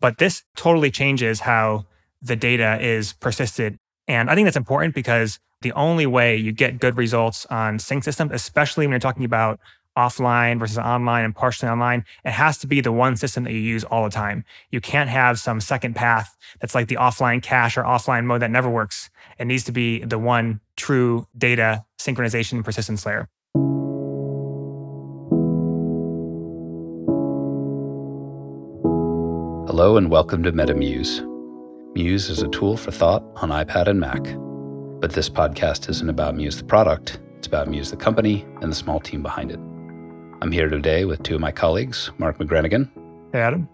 But this totally changes how the data is persisted. And I think that's important because the only way you get good results on sync systems, especially when you're talking about offline versus online and partially online, it has to be the one system that you use all the time. You can't have some second path that's like the offline cache or offline mode that never works. It needs to be the one true data synchronization persistence layer. Hello and welcome to MetaMuse. Muse is a tool for thought on iPad and Mac. But this podcast isn't about Muse the product, it's about Muse the company and the small team behind it. I'm here today with two of my colleagues, Mark McGranaghan. Hey, Adam.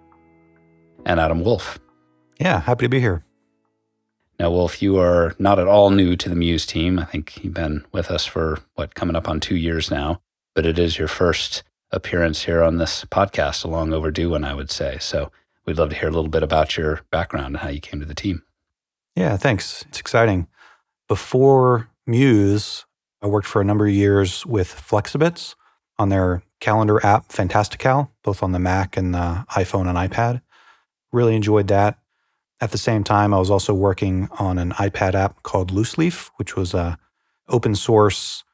And Adam Wulf. Yeah, happy to be here. Now, Wulf, you are not at all new to the Muse team. I think you've been with us for what, coming up on two years now, but it is your first appearance here on this podcast, a long overdue one, I would say. So we'd love to hear a little bit about your background and how you came to the team. Yeah, thanks. It's exciting. Before Muse, I worked for a number of years with Flexibits on their calendar app, Fantastical, both on the Mac and the iPhone and iPad. Really enjoyed that. At the same time, I was also working on an iPad app called Looseleaf, which was a open source,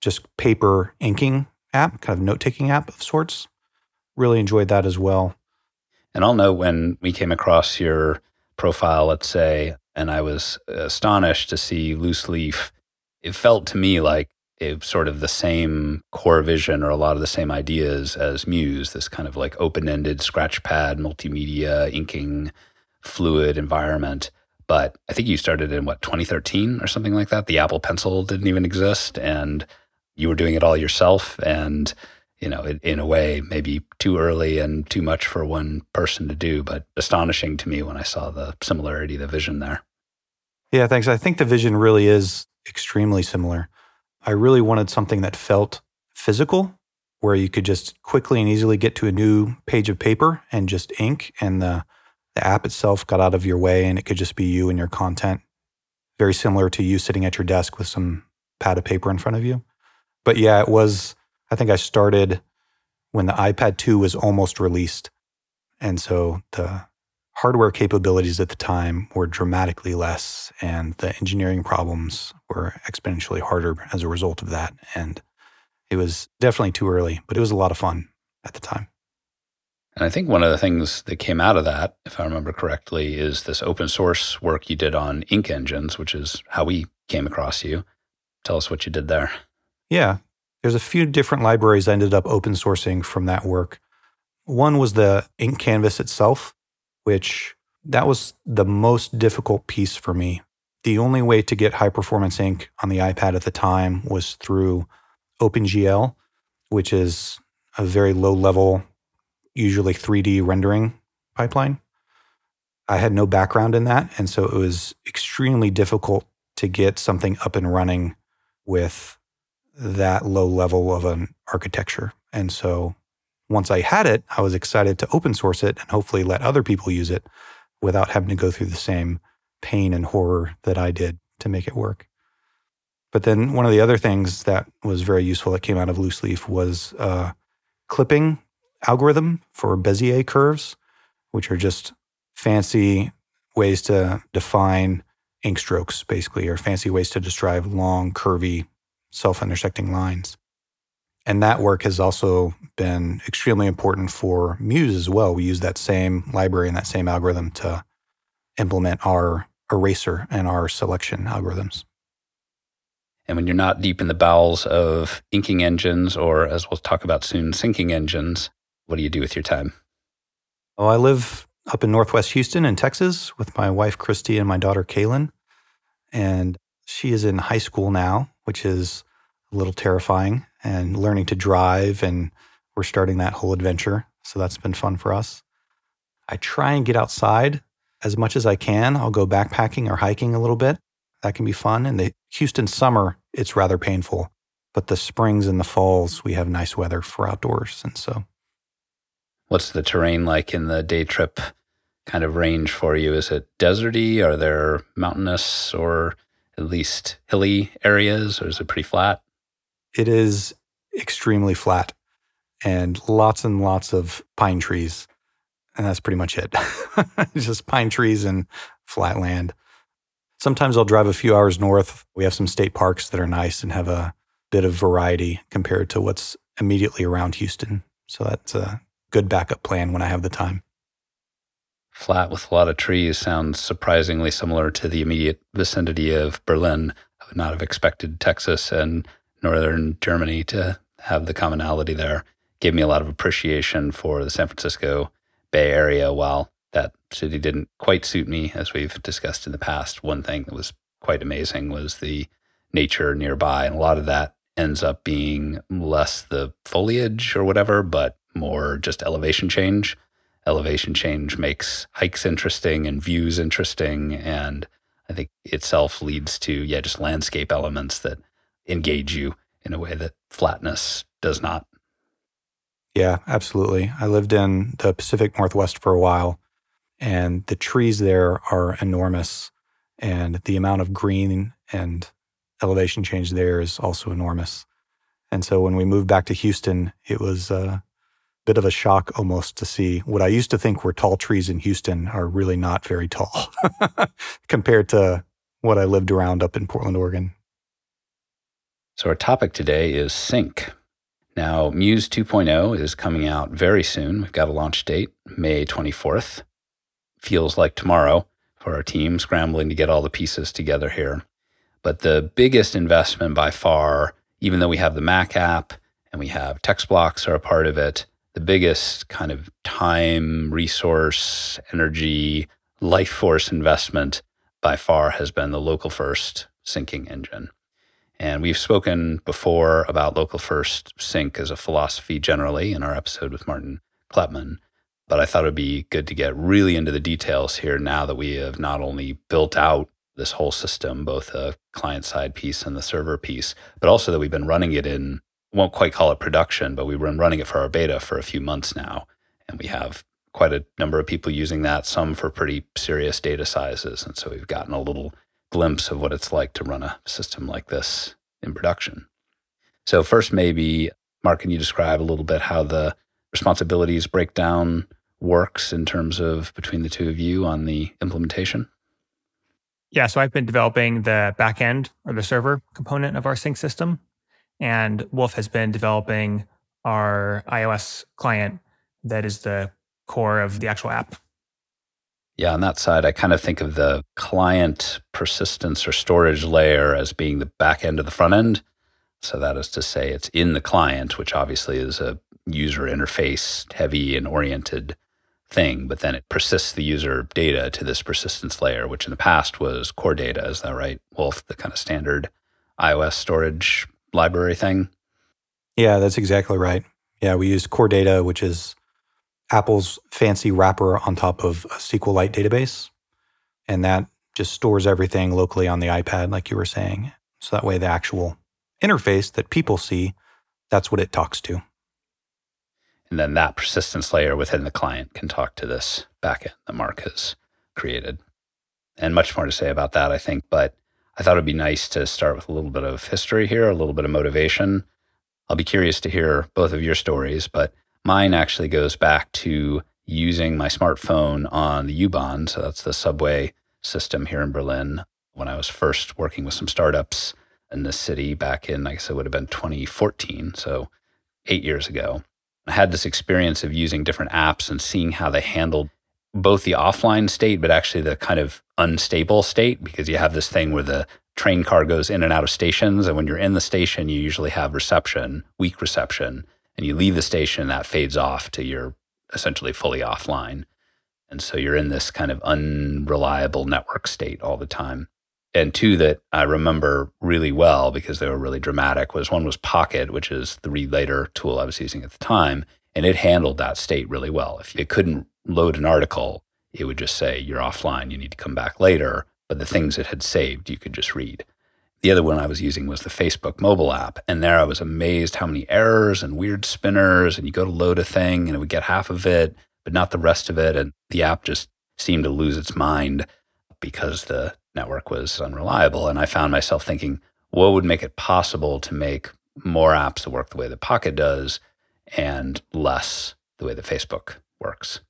just paper inking app, kind of note taking app of sorts. Really enjoyed that as well. And I'll know when we came across your profile, let's say, and I was astonished to see Loose Leaf. It felt to me like it sort of the same core vision or a lot of the same ideas as Muse, this kind of like open ended scratch pad, multimedia, inking, fluid environment. But I think you started in what, 2013 or something like that? The Apple Pencil didn't even exist. And you were doing it all yourself. And you know, in a way, maybe too early and too much for one person to do, but astonishing to me when I saw the similarity, the vision there. Yeah, thanks. I think the vision really is extremely similar. I really wanted something that felt physical, where you could just quickly and easily get to a new page of paper and just ink, and the, the app itself got out of your way and it could just be you and your content. Very similar to you sitting at your desk with some pad of paper in front of you. But yeah, it was I think I started when the iPad 2 was almost released. And so the hardware capabilities at the time were dramatically less, and the engineering problems were exponentially harder as a result of that. And it was definitely too early, but it was a lot of fun at the time. And I think one of the things that came out of that, if I remember correctly, is this open source work you did on Ink Engines, which is how we came across you. Tell us what you did there. Yeah. There's a few different libraries I ended up open sourcing from that work. One was the ink canvas itself, which that was the most difficult piece for me. The only way to get high performance ink on the iPad at the time was through OpenGL, which is a very low level, usually 3D rendering pipeline. I had no background in that. And so it was extremely difficult to get something up and running with that low level of an architecture. And so once I had it, I was excited to open source it and hopefully let other people use it without having to go through the same pain and horror that I did to make it work. But then one of the other things that was very useful that came out of Loose Leaf was a clipping algorithm for Bezier curves, which are just fancy ways to define ink strokes, basically, or fancy ways to describe long, curvy self intersecting lines. And that work has also been extremely important for Muse as well. We use that same library and that same algorithm to implement our eraser and our selection algorithms. And when you're not deep in the bowels of inking engines, or as we'll talk about soon, syncing engines, what do you do with your time? Oh, I live up in Northwest Houston in Texas with my wife, Christy, and my daughter, Kaylin. And she is in high school now, which is a little terrifying, and learning to drive. And we're starting that whole adventure. So that's been fun for us. I try and get outside as much as I can. I'll go backpacking or hiking a little bit. That can be fun. In the Houston summer, it's rather painful. But the springs and the falls, we have nice weather for outdoors. And so. What's the terrain like in the day trip kind of range for you? Is it deserty? Are there mountainous or at least hilly areas, or is it pretty flat? It is extremely flat and lots and lots of pine trees. and that's pretty much it. just pine trees and flat land. Sometimes I'll drive a few hours north. We have some state parks that are nice and have a bit of variety compared to what's immediately around Houston. So that's a good backup plan when I have the time. Flat with a lot of trees sounds surprisingly similar to the immediate vicinity of Berlin. I would not have expected Texas and northern Germany to have the commonality there. Gave me a lot of appreciation for the San Francisco Bay Area. While that city didn't quite suit me, as we've discussed in the past, one thing that was quite amazing was the nature nearby. And a lot of that ends up being less the foliage or whatever, but more just elevation change. Elevation change makes hikes interesting and views interesting. And I think itself leads to, yeah, just landscape elements that engage you in a way that flatness does not. Yeah, absolutely. I lived in the Pacific Northwest for a while, and the trees there are enormous. And the amount of green and elevation change there is also enormous. And so when we moved back to Houston, it was a bit of a shock almost to see what I used to think were tall trees in Houston are really not very tall compared to what I lived around up in Portland, Oregon. So, our topic today is sync. Now, Muse 2.0 is coming out very soon. We've got a launch date, May 24th. Feels like tomorrow for our team, scrambling to get all the pieces together here. But the biggest investment by far, even though we have the Mac app and we have text blocks are a part of it, the biggest kind of time, resource, energy, life force investment by far has been the local first syncing engine. And we've spoken before about local first sync as a philosophy generally in our episode with Martin Kleppmann. But I thought it'd be good to get really into the details here now that we have not only built out this whole system, both the client side piece and the server piece, but also that we've been running it in, won't quite call it production, but we've been running it for our beta for a few months now. And we have quite a number of people using that, some for pretty serious data sizes. And so we've gotten a little glimpse of what it's like to run a system like this in production. So, first, maybe, Mark, can you describe a little bit how the responsibilities breakdown works in terms of between the two of you on the implementation? Yeah, so I've been developing the backend or the server component of our sync system, and Wulf has been developing our iOS client that is the core of the actual app. Yeah, on that side, I kind of think of the client persistence or storage layer as being the back end of the front end. So that is to say, it's in the client, which obviously is a user interface heavy and oriented thing, but then it persists the user data to this persistence layer, which in the past was core data. Is that right, Wulf? The kind of standard iOS storage library thing? Yeah, that's exactly right. Yeah, we use core data, which is Apple's fancy wrapper on top of a SQLite database. And that just stores everything locally on the iPad, like you were saying. So that way, the actual interface that people see, that's what it talks to. And then that persistence layer within the client can talk to this backend that Mark has created. And much more to say about that, I think. But I thought it'd be nice to start with a little bit of history here, a little bit of motivation. I'll be curious to hear both of your stories, but Mine actually goes back to using my smartphone on the U-Bahn. So that's the subway system here in Berlin. When I was first working with some startups in the city back in, I guess it would have been 2014. So eight years ago. I had this experience of using different apps and seeing how they handled both the offline state, but actually the kind of unstable state, because you have this thing where the train car goes in and out of stations. And when you're in the station, you usually have reception, weak reception and you leave the station, that fades off to you're essentially fully offline. And so you're in this kind of unreliable network state all the time. And two that I remember really well because they were really dramatic was one was Pocket, which is the read later tool I was using at the time. And it handled that state really well. If it couldn't load an article, it would just say, you're offline, you need to come back later. But the things it had saved, you could just read. The other one I was using was the Facebook mobile app. And there I was amazed how many errors and weird spinners. And you go to load a thing and it would get half of it, but not the rest of it. And the app just seemed to lose its mind because the network was unreliable. And I found myself thinking, what would make it possible to make more apps that work the way that Pocket does and less the way that Facebook works?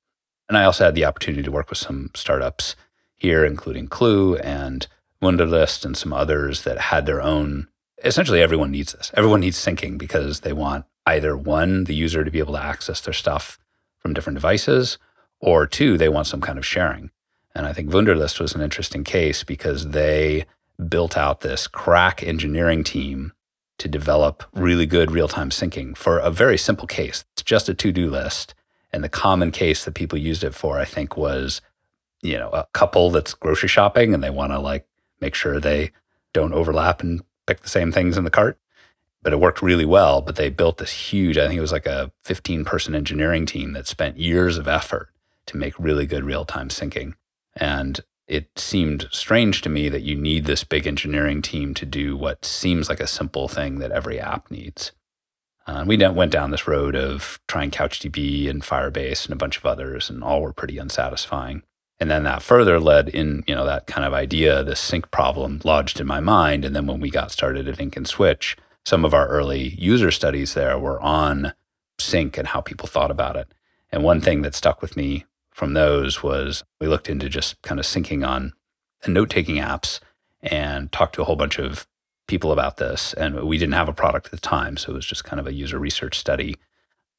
And I also had the opportunity to work with some startups here, including Clue and Wunderlist and some others that had their own. Essentially, everyone needs this. Everyone needs syncing because they want either one, the user to be able to access their stuff from different devices, or two, they want some kind of sharing. And I think Wunderlist was an interesting case because they built out this crack engineering team to develop really good real time syncing for a very simple case. It's just a to do list. And the common case that people used it for, I think, was you know, a couple that's grocery shopping and they want to like make sure they don't overlap and pick the same things in the cart. But it worked really well. But they built this huge, I think it was like a 15 person engineering team that spent years of effort to make really good real time syncing. And it seemed strange to me that you need this big engineering team to do what seems like a simple thing that every app needs. Uh, we went down this road of trying CouchDB and Firebase and a bunch of others, and all were pretty unsatisfying. And then that further led in, you know, that kind of idea, the sync problem lodged in my mind. And then when we got started at Ink and Switch, some of our early user studies there were on sync and how people thought about it. And one thing that stuck with me from those was we looked into just kind of syncing on note taking apps and talked to a whole bunch of people about this. And we didn't have a product at the time. So it was just kind of a user research study.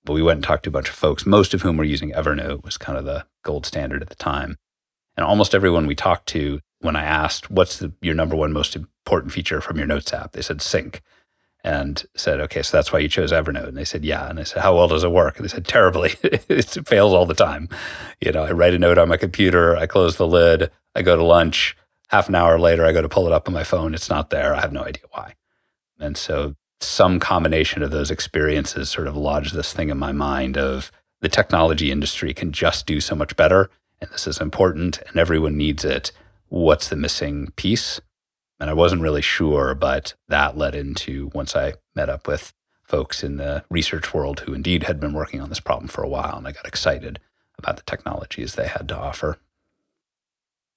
But we went and talked to a bunch of folks, most of whom were using Evernote, was kind of the gold standard at the time. And almost everyone we talked to, when I asked, what's the, your number one most important feature from your notes app? They said sync and said, okay, so that's why you chose Evernote. And they said, yeah. And I said, how well does it work? And they said, terribly. it fails all the time. You know, I write a note on my computer, I close the lid, I go to lunch. Half an hour later, I go to pull it up on my phone. It's not there. I have no idea why. And so some combination of those experiences sort of lodged this thing in my mind of the technology industry can just do so much better. And this is important and everyone needs it. What's the missing piece? And I wasn't really sure, but that led into once I met up with folks in the research world who indeed had been working on this problem for a while. And I got excited about the technologies they had to offer.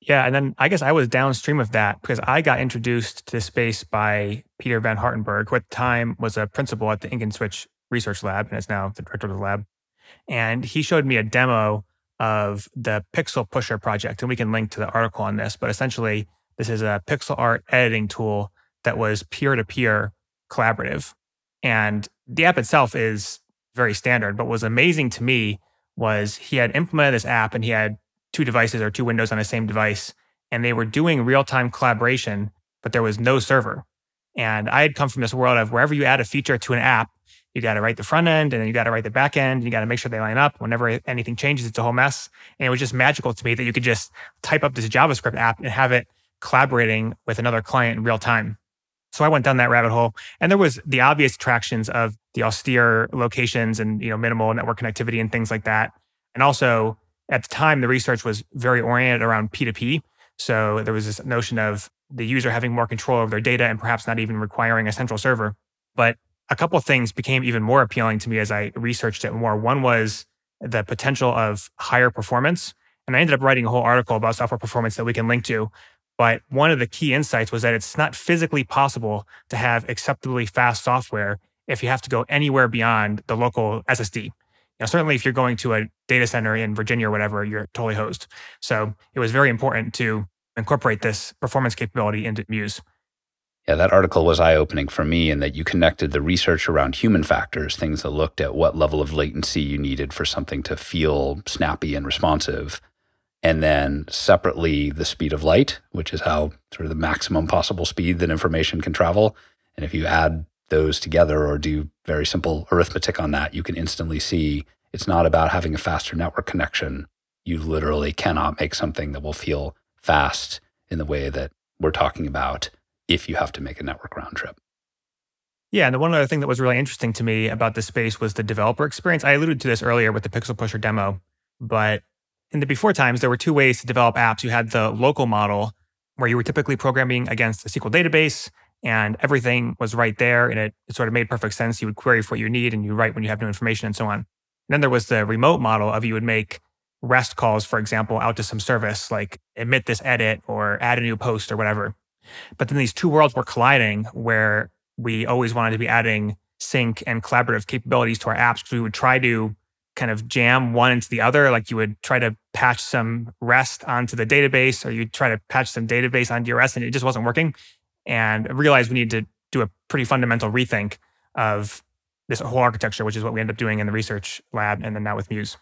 Yeah. And then I guess I was downstream of that because I got introduced to this space by Peter Van Hardenberg, who at the time was a principal at the Ink and Switch Research Lab and is now the director of the lab. And he showed me a demo of the Pixel Pusher project. And we can link to the article on this, but essentially, this is a pixel art editing tool that was peer to peer collaborative. And the app itself is very standard, but what was amazing to me was he had implemented this app and he had two devices or two windows on the same device and they were doing real time collaboration, but there was no server. And I had come from this world of wherever you add a feature to an app, you got to write the front end and then you got to write the back end. And you got to make sure they line up. Whenever anything changes, it's a whole mess. And it was just magical to me that you could just type up this JavaScript app and have it collaborating with another client in real time. So I went down that rabbit hole, and there was the obvious attractions of the austere locations and you know minimal network connectivity and things like that. And also at the time, the research was very oriented around P2P. So there was this notion of the user having more control over their data and perhaps not even requiring a central server. But a couple of things became even more appealing to me as I researched it more. One was the potential of higher performance. And I ended up writing a whole article about software performance that we can link to. But one of the key insights was that it's not physically possible to have acceptably fast software if you have to go anywhere beyond the local SSD. Know, certainly if you're going to a data center in Virginia or whatever, you're totally hosed. So it was very important to incorporate this performance capability into Muse. Yeah, that article was eye opening for me in that you connected the research around human factors, things that looked at what level of latency you needed for something to feel snappy and responsive, and then separately the speed of light, which is how sort of the maximum possible speed that information can travel. And if you add those together or do very simple arithmetic on that, you can instantly see it's not about having a faster network connection. You literally cannot make something that will feel fast in the way that we're talking about if you have to make a network round trip. Yeah, and the one other thing that was really interesting to me about this space was the developer experience. I alluded to this earlier with the Pixel Pusher demo, but in the before times, there were two ways to develop apps. You had the local model, where you were typically programming against a SQL database and everything was right there and it, it, sort of made perfect sense. You would query for what you need and you write when you have new information and so on. And then there was the remote model of you would make REST calls, for example, out to some service like emit this edit or add a new post or whatever. But then these two worlds were colliding where we always wanted to be adding sync and collaborative capabilities to our apps because we would try to kind of jam one into the other. Like you would try to patch some REST onto the database, or you try to patch some database onto your REST, and it just wasn't working. And I realized we need to do a pretty fundamental rethink of this whole architecture, which is what we ended up doing in the research lab and then now with Muse.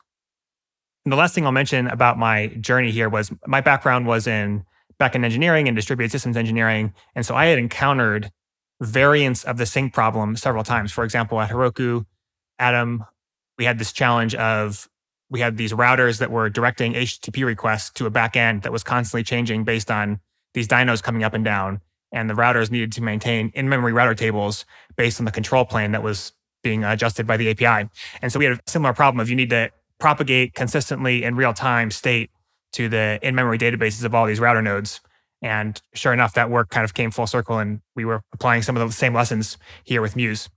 And the last thing I'll mention about my journey here was my background was in backend engineering and distributed systems engineering. And so I had encountered variants of the sync problem several times. For example, at Heroku, Adam, we had this challenge of we had these routers that were directing HTTP requests to a backend that was constantly changing based on these dynos coming up and down. And the routers needed to maintain in memory router tables based on the control plane that was being adjusted by the API. And so we had a similar problem of you need to propagate consistently in real time state to the in memory databases of all these router nodes. And sure enough, that work kind of came full circle and we were applying some of the same lessons here with Muse.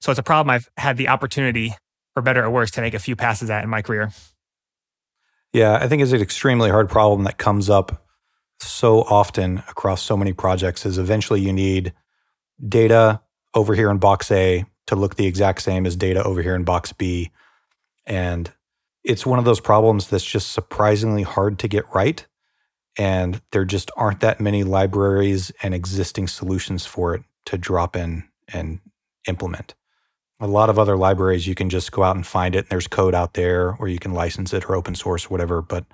So it's a problem I've had the opportunity, for better or worse, to make a few passes at in my career. Yeah, I think it's an extremely hard problem that comes up so often across so many projects is eventually you need data over here in box A to look the exact same as data over here in box B. And it's one of those problems that's just surprisingly hard to get right. And there just aren't that many libraries and existing solutions for it to drop in and implement. A lot of other libraries, you can just go out and find it, and there's code out there, or you can license it or open source, whatever. But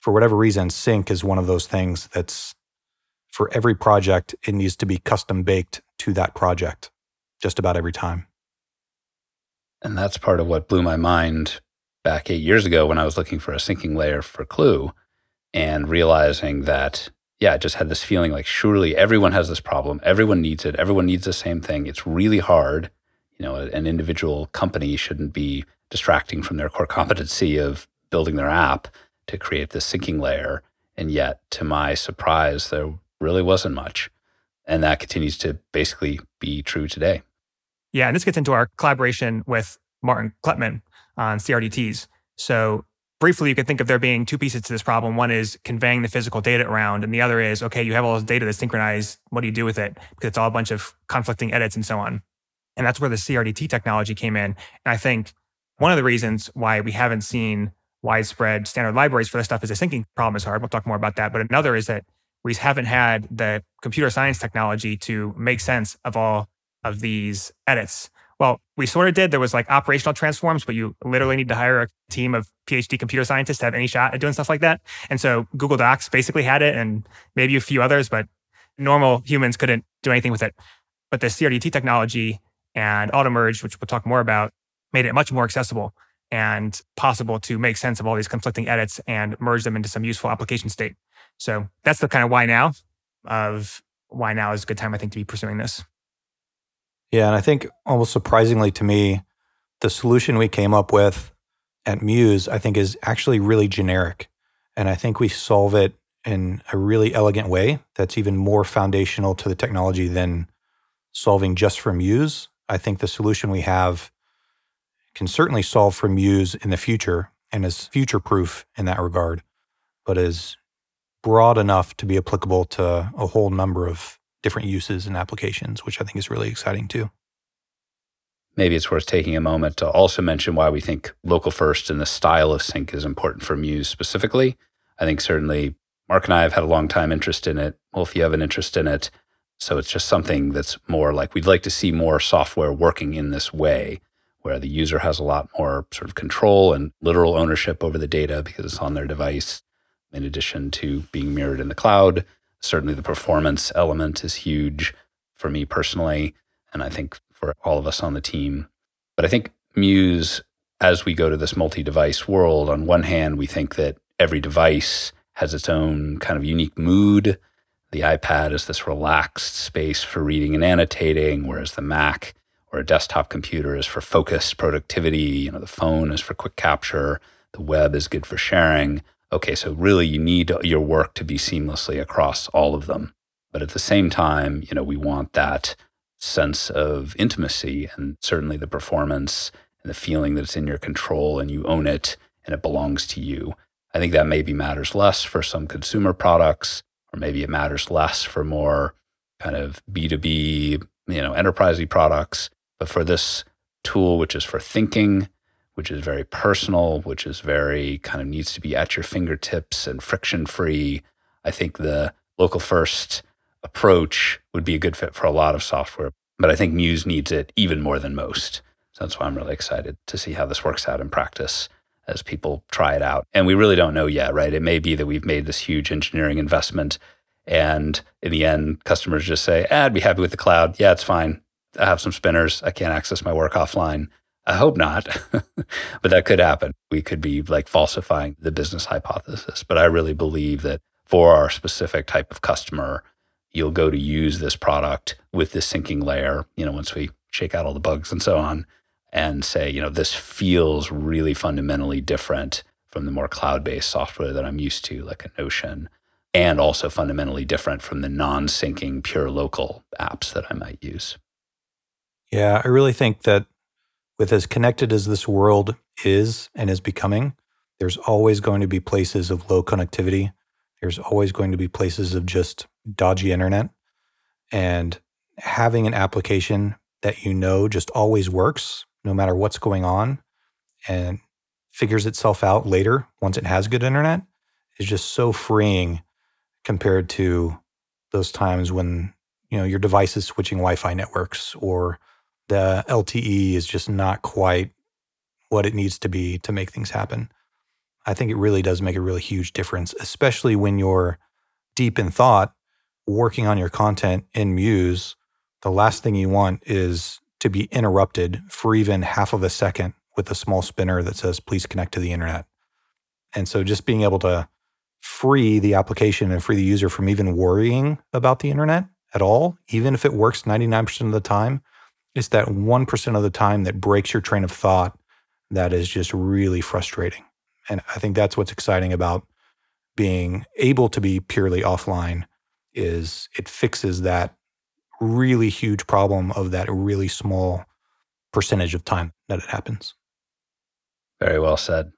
for whatever reason, sync is one of those things that's for every project, it needs to be custom baked to that project just about every time. And that's part of what blew my mind back eight years ago when I was looking for a syncing layer for Clue and realizing that, yeah, I just had this feeling like surely everyone has this problem. Everyone needs it. Everyone needs the same thing. It's really hard. You know, an individual company shouldn't be distracting from their core competency of building their app to create this syncing layer. And yet, to my surprise, there really wasn't much. And that continues to basically be true today. Yeah, and this gets into our collaboration with Martin Kleppmann on CRDTs. So briefly, you could think of there being two pieces to this problem. One is conveying the physical data around, and the other is okay, you have all this data that's synchronized. What do you do with it? Because it's all a bunch of conflicting edits and so on. And that's where the CRDT technology came in. And I think one of the reasons why we haven't seen widespread standard libraries for this stuff is the syncing problem is hard. We'll talk more about that. But another is that we haven't had the computer science technology to make sense of all of these edits. Well, we sort of did. There was like operational transforms, but you literally need to hire a team of PhD computer scientists to have any shot at doing stuff like that. And so Google Docs basically had it and maybe a few others, but normal humans couldn't do anything with it. But the CRDT technology and Automerge, which we'll talk more about, made it much more accessible and possible to make sense of all these conflicting edits and merge them into some useful application state. So that's the kind of why now of why now is a good time, I think, to be pursuing this. Yeah. And I think almost surprisingly to me, the solution we came up with at Muse, I think, is actually really generic. And I think we solve it in a really elegant way that's even more foundational to the technology than solving just for Muse. I think the solution we have can certainly solve for Muse in the future and is future proof in that regard, but is broad enough to be applicable to a whole number of different uses and applications, which I think is really exciting too. Maybe it's worth taking a moment to also mention why we think local first and the style of sync is important for Muse specifically. I think certainly Mark and I have had a long time interest in it. Wulf, you have an interest in it. So it's just something that's more like we'd like to see more software working in this way, where the user has a lot more sort of control and literal ownership over the data because it's on their device, in addition to being mirrored in the cloud. Certainly, the performance element is huge for me personally, and I think for all of us on the team. But I think Muse, as we go to this multi device world, on one hand, we think that every device has its own kind of unique mood. The iPad is this relaxed space for reading and annotating, whereas the Mac or a desktop computer is for focused productivity. You know, the phone is for quick capture. The web is good for sharing okay, so really you need your work to be seamlessly across all of them. But at the same time, you know, we want that sense of intimacy and certainly the performance and the feeling that it's in your control and you own it and it belongs to you. I think that maybe matters less for some consumer products, or maybe it matters less for more kind of B2B, you know, enterprisey products. But for this tool, which is for thinking, which is very personal, which is very kind of needs to be at your fingertips and friction free. I think the local first approach would be a good fit for a lot of software, but I think Muse needs it even more than most. So that's why I'm really excited to see how this works out in practice as people try it out. And we really don't know yet, right? It may be that we've made this huge engineering investment and in the end, customers just say, eh, I'd be happy with the cloud. Yeah, it's fine. I have some spinners. I can't access my work offline. I hope not, but that could happen. We could be like falsifying the business hypothesis. But I really believe that for our specific type of customer, you'll go to use this product with this syncing layer, you know, once we shake out all the bugs and so on, and say, you know, this feels really fundamentally different from the more cloud based software that I'm used to, like a Notion, and also fundamentally different from the non syncing pure local apps that I might use. Yeah, I really think that with as connected as this world is and is becoming, there's always going to be places of low connectivity. There's always going to be places of just dodgy internet. And having an application that you know just always works, no matter what's going on, and figures itself out later once it has good internet is just so freeing compared to those times when you know your device is switching Wi-Fi networks or the LTE is just not quite what it needs to be to make things happen. I think it really does make a really huge difference, especially when you're deep in thought, working on your content in Muse. The last thing you want is to be interrupted for even half of a second with a small spinner that says, please connect to the internet. And so just being able to free the application and free the user from even worrying about the internet at all, even if it works 99% of the time, it's that 1% of the time that breaks your train of thought that is just really frustrating. And I think that's what's exciting about being able to be purely offline is it fixes that really huge problem of that really small percentage of time that it happens. Very well said.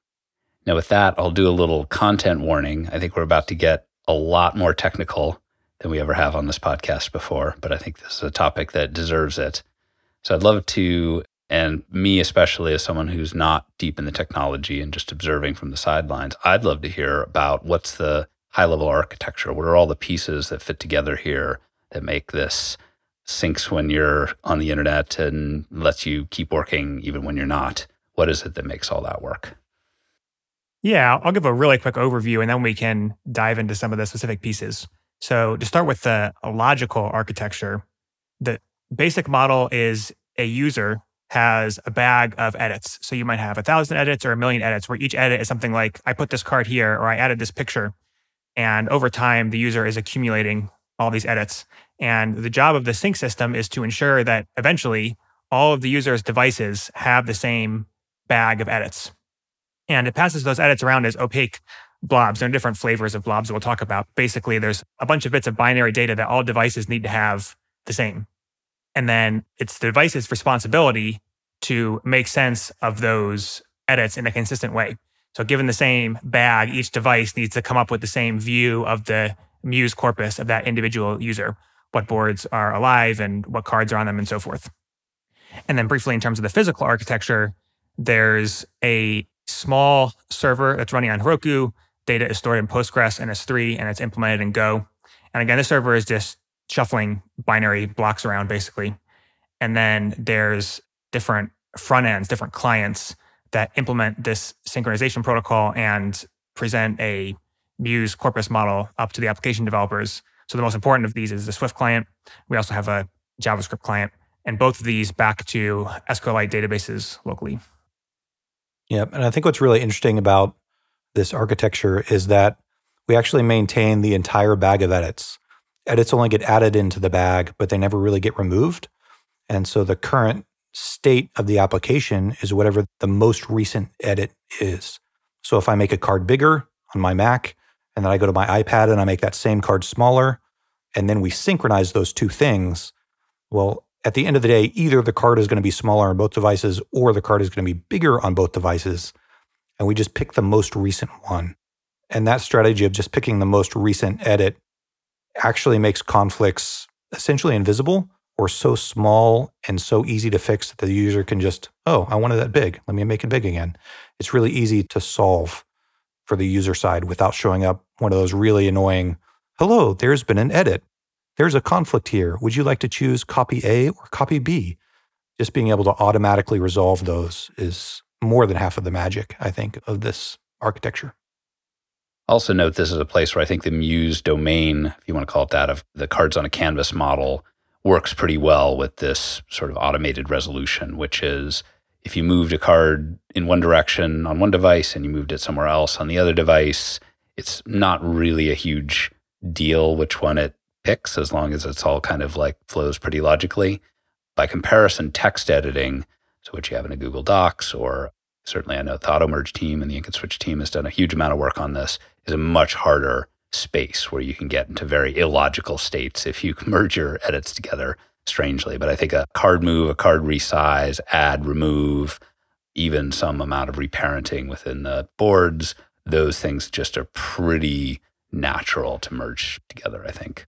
Now, with that, I'll do a little content warning. I think we're about to get a lot more technical than we ever have on this podcast before, but I think this is a topic that deserves it. So I'd love to, and me especially as someone who's not deep in the technology and just observing from the sidelines, I'd love to hear about what's the high level architecture. What are all the pieces that fit together here that make this syncs when you're on the internet and lets you keep working even when you're not? What is it that makes all that work? Yeah, I'll give a really quick overview and then we can dive into some of the specific pieces. So, to start with the logical architecture, the basic model is a user has a bag of edits. So you might have a thousand edits or a million edits where each edit is something like, I put this card here or I added this picture. And over time, the user is accumulating all these edits. And the job of the sync system is to ensure that eventually all of the user's devices have the same bag of edits. And it passes those edits around as opaque blobs. There are different flavors of blobs that we'll talk about. Basically, there's a bunch of bits of binary data that all devices need to have the same. And then it's the device's responsibility to make sense of those edits in a consistent way. So, given the same bag, each device needs to come up with the same view of the Muse corpus of that individual user, what boards are alive and what cards are on them, and so forth. And then, briefly, in terms of the physical architecture, there's a small server that's running on Heroku. Data is stored in Postgres and S3, and it's implemented in Go. And again, this server is just shuffling binary blocks around basically. And then there's different front ends, different clients that implement this synchronization protocol and present a Muse corpus model up to the application developers. So the most important of these is the Swift client. We also have a JavaScript client, and both of these back to SQLite databases locally. Yeah. And I think what's really interesting about this architecture is that we actually maintain the entire bag of edits edits only get added into the bag, but they never really get removed. And so the current state of the application is whatever the most recent edit is. So if I make a card bigger on my Mac, and then I go to my iPad and I make that same card smaller, and then we synchronize those two things, well, at the end of the day, either the card is going to be smaller on both devices or the card is going to be bigger on both devices. And we just pick the most recent one. And that strategy of just picking the most recent edit actually makes conflicts essentially invisible or so small and so easy to fix that the user can just, oh, I wanted that big. Let me make it big again. It's really easy to solve for the user side without showing up one of those really annoying, hello, there's been an edit. There's a conflict here. Would you like to choose copy A or copy B? Just being able to automatically resolve those is more than half of the magic, I think, of this architecture. Also, note this is a place where I think the Muse domain, if you want to call it that, of the cards on a canvas model works pretty well with this sort of automated resolution, which is if you moved a card in one direction on one device and you moved it somewhere else on the other device, it's not really a huge deal which one it picks as long as it's all kind of like flows pretty logically. By comparison, text editing, so what you have in a Google Docs, or certainly I know the Automerge team and the Ink and Switch team has done a huge amount of work on this, is a much harder space where you can get into very illogical states if you merge your edits together strangely. But I think a card move, a card resize, add, remove, even some amount of reparenting within the boards, those things just are pretty natural to merge together, I think.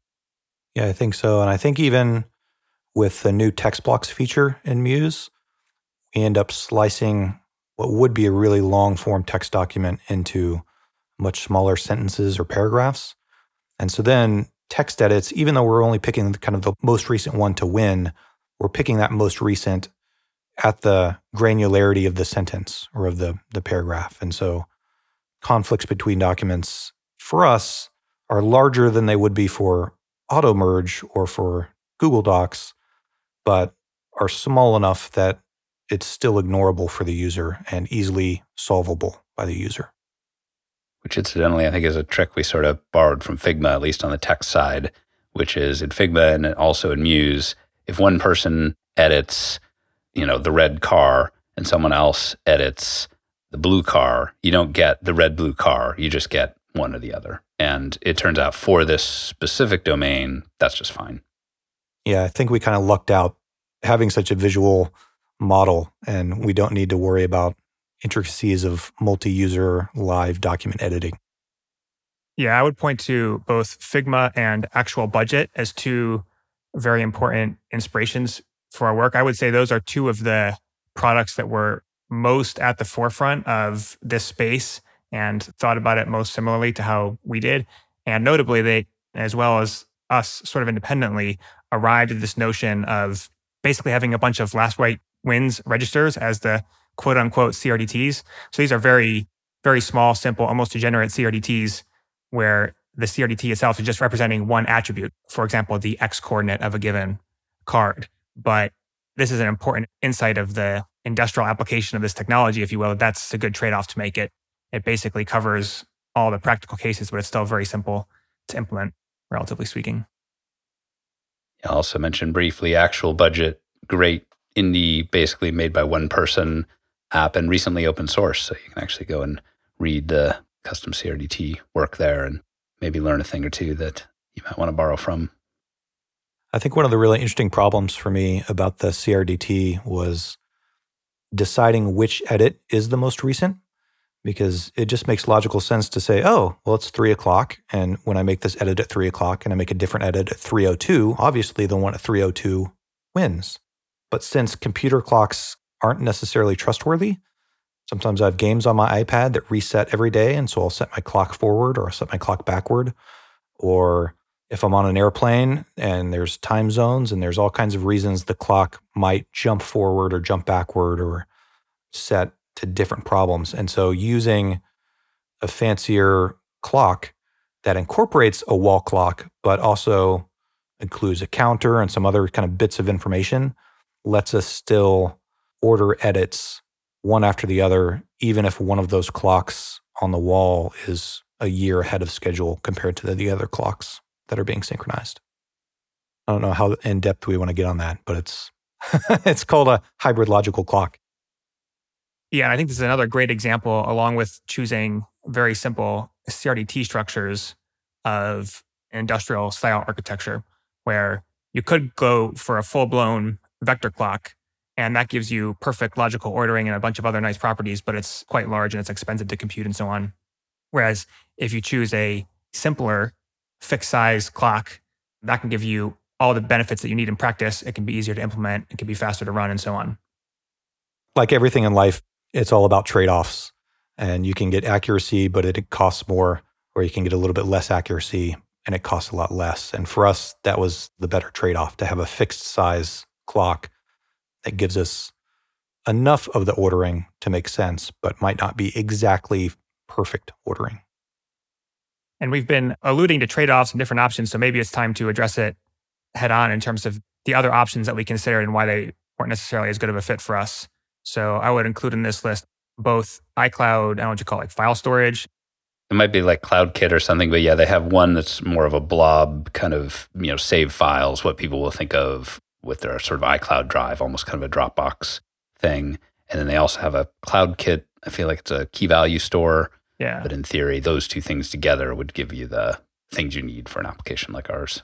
Yeah, I think so. And I think even with the new text blocks feature in Muse, we end up slicing what would be a really long form text document into much smaller sentences or paragraphs. And so then text edits, even though we're only picking the kind of the most recent one to win, we're picking that most recent at the granularity of the sentence or of the, the paragraph. And so conflicts between documents for us are larger than they would be for Automerge or for Google Docs, but are small enough that it's still ignorable for the user and easily solvable by the user which incidentally I think is a trick we sort of borrowed from Figma, at least on the text side, which is in Figma and also in Muse, if one person edits, you know, the red car and someone else edits the blue car, you don't get the red blue car, you just get one or the other. And it turns out for this specific domain, that's just fine. Yeah, I think we kind of lucked out having such a visual model and we don't need to worry about intricacies of multi user live document editing? Yeah, I would point to both Figma and Actual Budget as two very important inspirations for our work. I would say those are two of the products that were most at the forefront of this space and thought about it most similarly to how we did. And notably, they, as well as us sort of independently, arrived at this notion of basically having a bunch of last write wins registers as the quote unquote CRDTs. So these are very, very small, simple, almost degenerate CRDTs where the CRDT itself is just representing one attribute, for example, the X coordinate of a given card. But this is an important insight of the industrial application of this technology, if you will. That's a good trade off to make it. It basically covers all the practical cases, but it's still very simple to implement, relatively speaking. I also mentioned briefly actual budget, great indie, basically made by one person app and recently open source. So you can actually go and read the custom CRDT work there and maybe learn a thing or two that you might want to borrow from. I think one of the really interesting problems for me about the CRDT was deciding which edit is the most recent because it just makes logical sense to say, oh, well, it's three o'clock. And when I make this edit at three o'clock and I make a different edit at 302, obviously the one at 302 wins. But since computer clocks aren't necessarily trustworthy. Sometimes I have games on my iPad that reset every day. And so I'll set my clock forward or I'll set my clock backward. Or if I'm on an airplane and there's time zones and there's all kinds of reasons the clock might jump forward or jump backward or set to different problems. And so using a fancier clock that incorporates a wall clock, but also includes a counter and some other kind of bits of information lets us still order edits one after the other, even if one of those clocks on the wall is a year ahead of schedule compared to the, the other clocks that are being synchronized. I don't know how in depth we want to get on that, but it's it's called a hybrid logical clock. Yeah, I think this is another great example, along with choosing very simple CRDT structures of industrial style architecture, where you could go for a full blown vector clock and that gives you perfect logical ordering and a bunch of other nice properties, but it's quite large and it's expensive to compute and so on. Whereas if you choose a simpler fixed size clock, that can give you all the benefits that you need in practice. It can be easier to implement, it can be faster to run, and so on. Like everything in life, it's all about trade offs. And you can get accuracy, but it costs more, or you can get a little bit less accuracy and it costs a lot less. And for us, that was the better trade off to have a fixed size clock that gives us enough of the ordering to make sense, but might not be exactly perfect ordering. And we've been alluding to trade offs and different options. So maybe it's time to address it head on in terms of the other options that we considered and why they weren't necessarily as good of a fit for us. So I would include in this list both iCloud, I don't know what you call it, like file storage. It might be like CloudKit or something, but yeah, they have one that's more of a blob kind of, you know, save files, what people will think of with their sort of iCloud drive, almost kind of a Dropbox thing. And then they also have a CloudKit. I feel like it's a key value store. Yeah. But in theory, those two things together would give you the things you need for an application like ours.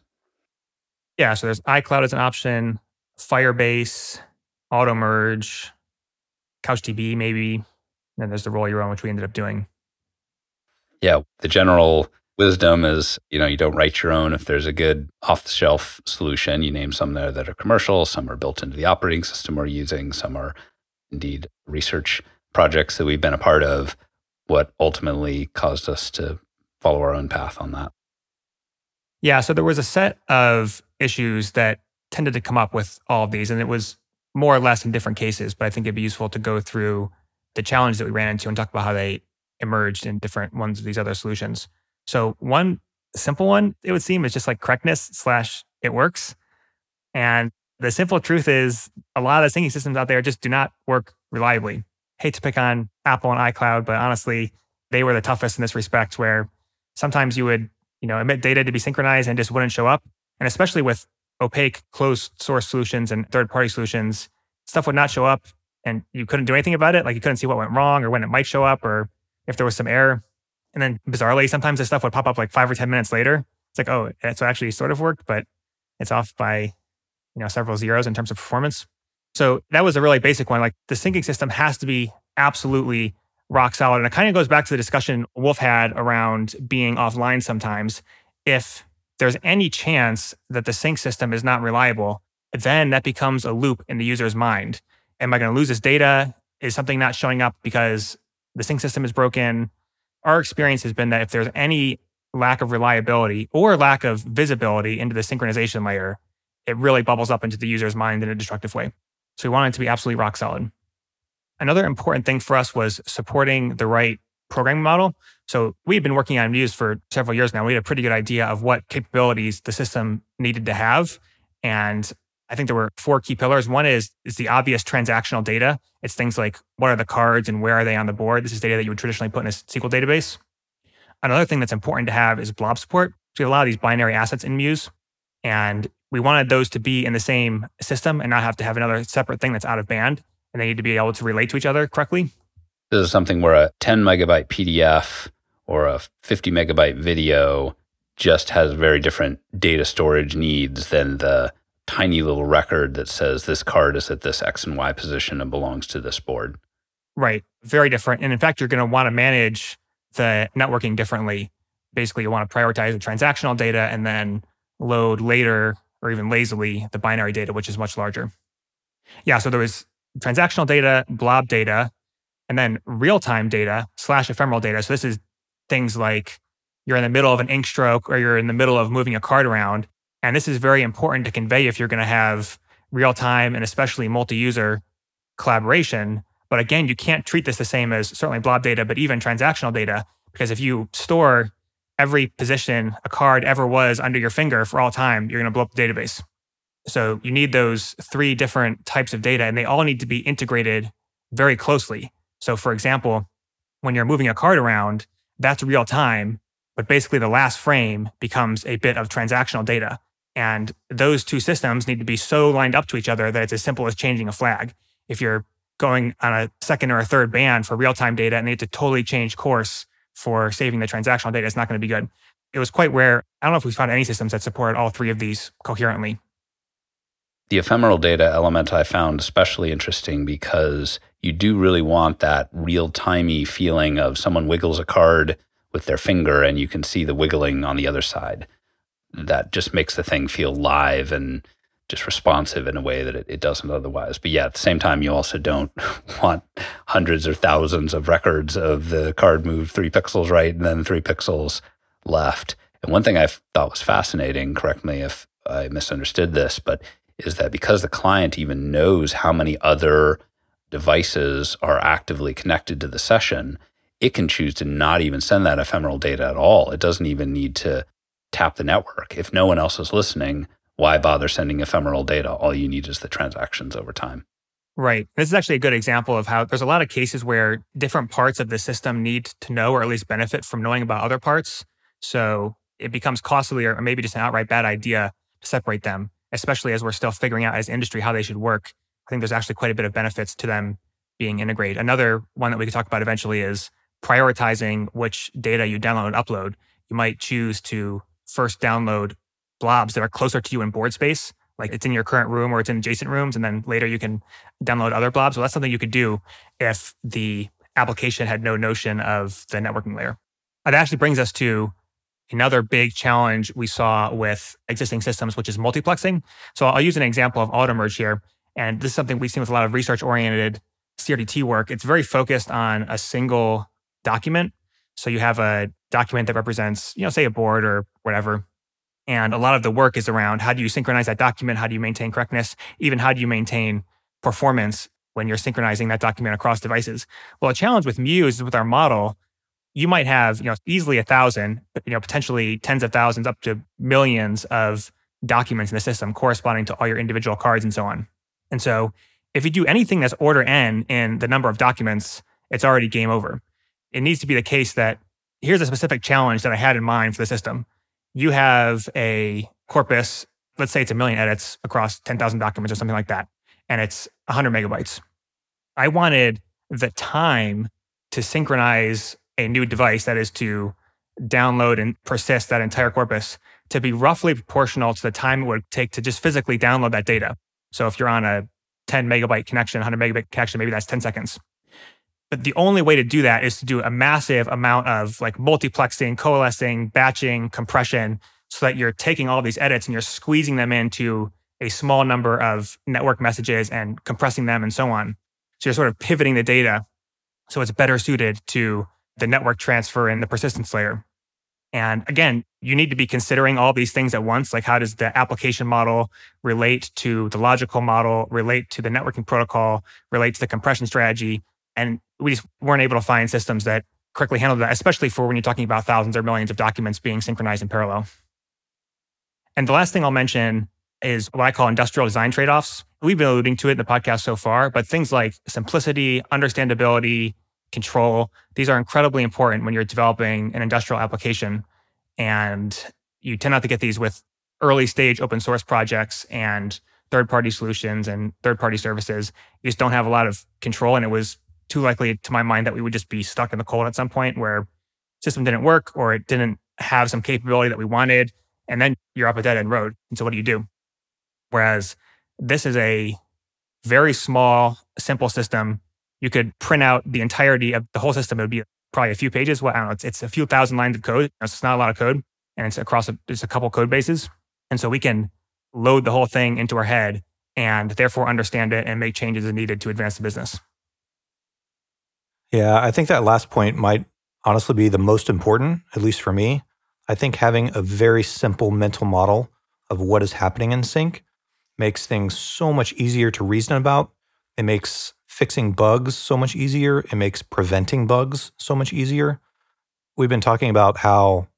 Yeah. So there's iCloud as an option, Firebase, Automerge, CouchDB, maybe. And then there's the roll your own, which we ended up doing. Yeah. The general wisdom is, you know, you don't write your own. If there's a good off the shelf solution, you name some there that are commercial, some are built into the operating system we're using, some are indeed research projects that we've been a part of. What ultimately caused us to follow our own path on that. Yeah. So there was a set of issues that tended to come up with all of these, and it was more or less in different cases, but I think it'd be useful to go through the challenge that we ran into and talk about how they emerged in different ones of these other solutions. So one simple one, it would seem, is just like correctness slash it works. And the simple truth is a lot of the syncing systems out there just do not work reliably. Hate to pick on Apple and iCloud, but honestly, they were the toughest in this respect where sometimes you would, you know, emit data to be synchronized and just wouldn't show up. And especially with opaque closed source solutions and third party solutions, stuff would not show up and you couldn't do anything about it. Like you couldn't see what went wrong or when it might show up or if there was some error. And then bizarrely, sometimes this stuff would pop up like five or 10 minutes later. It's like, oh, it's actually sort of worked, but it's off by, you know, several zeros in terms of performance. So that was a really basic one. Like the syncing system has to be absolutely rock solid. And it kind of goes back to the discussion Wulf had around being offline sometimes. If there's any chance that the sync system is not reliable, then that becomes a loop in the user's mind. Am I going to lose this data? Is something not showing up because the sync system is broken? Our experience has been that if there's any lack of reliability or lack of visibility into the synchronization layer, it really bubbles up into the user's mind in a destructive way. So we wanted it to be absolutely rock solid. Another important thing for us was supporting the right programming model. So we had been working on Muse for several years now. We had a pretty good idea of what capabilities the system needed to have. And I think there were four key pillars. One is is the obvious transactional data. It's things like what are the cards and where are they on the board? This is data that you would traditionally put in a SQL database. Another thing that's important to have is blob support. So we have a lot of these binary assets in Muse, and we wanted those to be in the same system and not have to have another separate thing that's out of band. And they need to be able to relate to each other correctly. This is something where a 10 megabyte PDF or a 50 megabyte video just has very different data storage needs than the tiny little record that says this card is at this X and Y position and belongs to this board. Right. Very different. And in fact, you're going to want to manage the networking differently. Basically, you want to prioritize the transactional data and then load later or even lazily the binary data, which is much larger. Yeah. So there was transactional data, blob data, and then real time data slash ephemeral data. So this is things like you're in the middle of an ink stroke or you're in the middle of moving a card around and this is very important to convey if you're going to have real time and especially multi user collaboration. But again, you can't treat this the same as certainly blob data, but even transactional data, because if you store every position a card ever was under your finger for all time, you're going to blow up the database. So you need those three different types of data, and they all need to be integrated very closely. So, for example, when you're moving a card around, that's real time, but basically the last frame becomes a bit of transactional data. And those two systems need to be so lined up to each other that it's as simple as changing a flag. If you're going on a second or a third band for real time data and they need to totally change course for saving the transactional data, it's not going to be good. It was quite rare. I don't know if we found any systems that supported all three of these coherently. The ephemeral data element I found especially interesting because you do really want that real timey feeling of someone wiggles a card with their finger and you can see the wiggling on the other side that just makes the thing feel live and just responsive in a way that it, it doesn't otherwise. But yeah, at the same time, you also don't want hundreds or thousands of records of the card moved three pixels right and then three pixels left. And one thing I thought was fascinating, correct me if I misunderstood this, but is that because the client even knows how many other devices are actively connected to the session, it can choose to not even send that ephemeral data at all. It doesn't even need to tap the network. If no one else is listening, why bother sending ephemeral data? All you need is the transactions over time. Right. This is actually a good example of how there's a lot of cases where different parts of the system need to know or at least benefit from knowing about other parts. So it becomes costly or maybe just an outright bad idea to separate them, especially as we're still figuring out as industry how they should work. I think there's actually quite a bit of benefits to them being integrated. Another one that we could talk about eventually is prioritizing which data you download and upload. You might choose to first download blobs that are closer to you in board space, like it's in your current room or it's in adjacent rooms, and then later you can download other blobs. Well, that's something you could do if the application had no notion of the networking layer. That actually brings us to another big challenge we saw with existing systems, which is multiplexing. So I'll use an example of Automerge here. And this is something we've seen with a lot of research oriented CRDT work. It's very focused on a single document. So you have a document that represents, you know, say a board or whatever, and a lot of the work is around how do you synchronize that document? How do you maintain correctness? Even how do you maintain performance when you're synchronizing that document across devices? Well, a challenge with Muse is with our model, you might have, you know, easily a thousand, you know, potentially tens of thousands up to millions of documents in the system corresponding to all your individual cards and so on. And so if you do anything that's order n in the number of documents, it's already game over. It needs to be the case that here's a specific challenge that I had in mind for the system you have a corpus, let's say it's a million edits across 10,000 documents or something like that, and it's 100 megabytes. I wanted the time to synchronize a new device, that is to download and persist that entire corpus, to be roughly proportional to the time it would take to just physically download that data. So if you're on a 10 megabyte connection, 100 megabyte connection, maybe that's 10 seconds. But the only way to do that is to do a massive amount of like multiplexing, coalescing, batching, compression, so that you're taking all these edits and you're squeezing them into a small number of network messages and compressing them and so on. So you're sort of pivoting the data so it's better suited to the network transfer and the persistence layer. And again, you need to be considering all these things at once. Like, how does the application model relate to the logical model, relate to the networking protocol, relate to the compression strategy? And we just weren't able to find systems that correctly handled that, especially for when you're talking about thousands or millions of documents being synchronized in parallel. And the last thing I'll mention is what I call industrial design trade offs. We've been alluding to it in the podcast so far, but things like simplicity, understandability, control, these are incredibly important when you're developing an industrial application. And you tend not to get these with early stage open source projects and third party solutions and third party services. You just don't have a lot of control. And it was too likely to my mind that we would just be stuck in the cold at some point where system didn't work or it didn't have some capability that we wanted. And then you're up a dead end road. And so what do you do? Whereas this is a very small, simple system. You could print out the entirety of the whole system. It would be probably a few pages. Well, I don't know. It's, it's a few thousand lines of code. It's not a lot of code. And it's across a, just a couple code bases. And so we can load the whole thing into our head and therefore understand it and make changes as needed to advance the business. Yeah, I think that last point might honestly be the most important, at least for me. I think having a very simple mental model of what is happening in sync makes things so much easier to reason about. It makes fixing bugs so much easier. It makes preventing bugs so much easier. We've been talking about how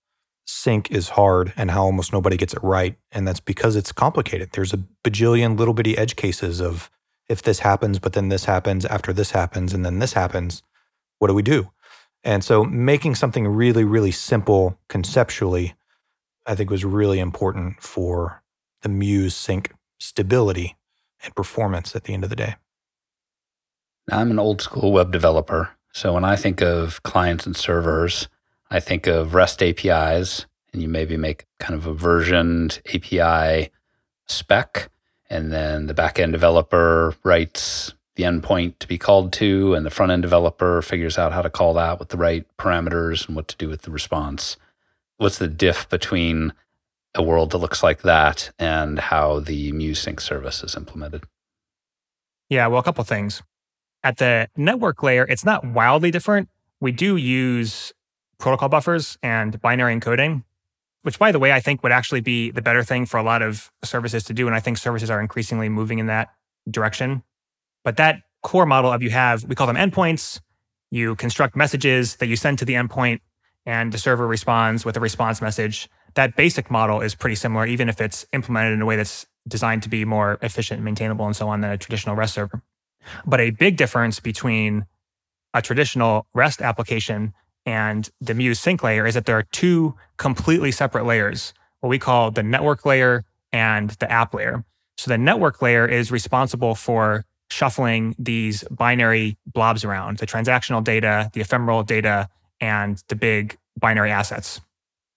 sync is hard and how almost nobody gets it right. And that's because it's complicated. There's a bajillion little bitty edge cases of if this happens, but then this happens after this happens, and then this happens what do we do? And so making something really, really simple conceptually, I think was really important for the Muse sync stability and performance at the end of the day. I'm an old school web developer. So when I think of clients and servers, I think of REST APIs, and you maybe make kind of a versioned API spec. And then the backend developer writes the endpoint to be called to, and the front end developer figures out how to call that with the right parameters and what to do with the response. What's the diff between a world that looks like that and how the Muse Sync service is implemented? Yeah, well, a couple things. At the network layer, it's not wildly different. We do use protocol buffers and binary encoding, which, by the way, I think would actually be the better thing for a lot of services to do. And I think services are increasingly moving in that direction. But that core model of you have, we call them endpoints. You construct messages that you send to the endpoint, and the server responds with a response message. That basic model is pretty similar, even if it's implemented in a way that's designed to be more efficient and maintainable and so on than a traditional REST server. But a big difference between a traditional REST application and the Muse sync layer is that there are two completely separate layers, what we call the network layer and the app layer. So the network layer is responsible for shuffling these binary blobs around the transactional data, the ephemeral data, and the big binary assets.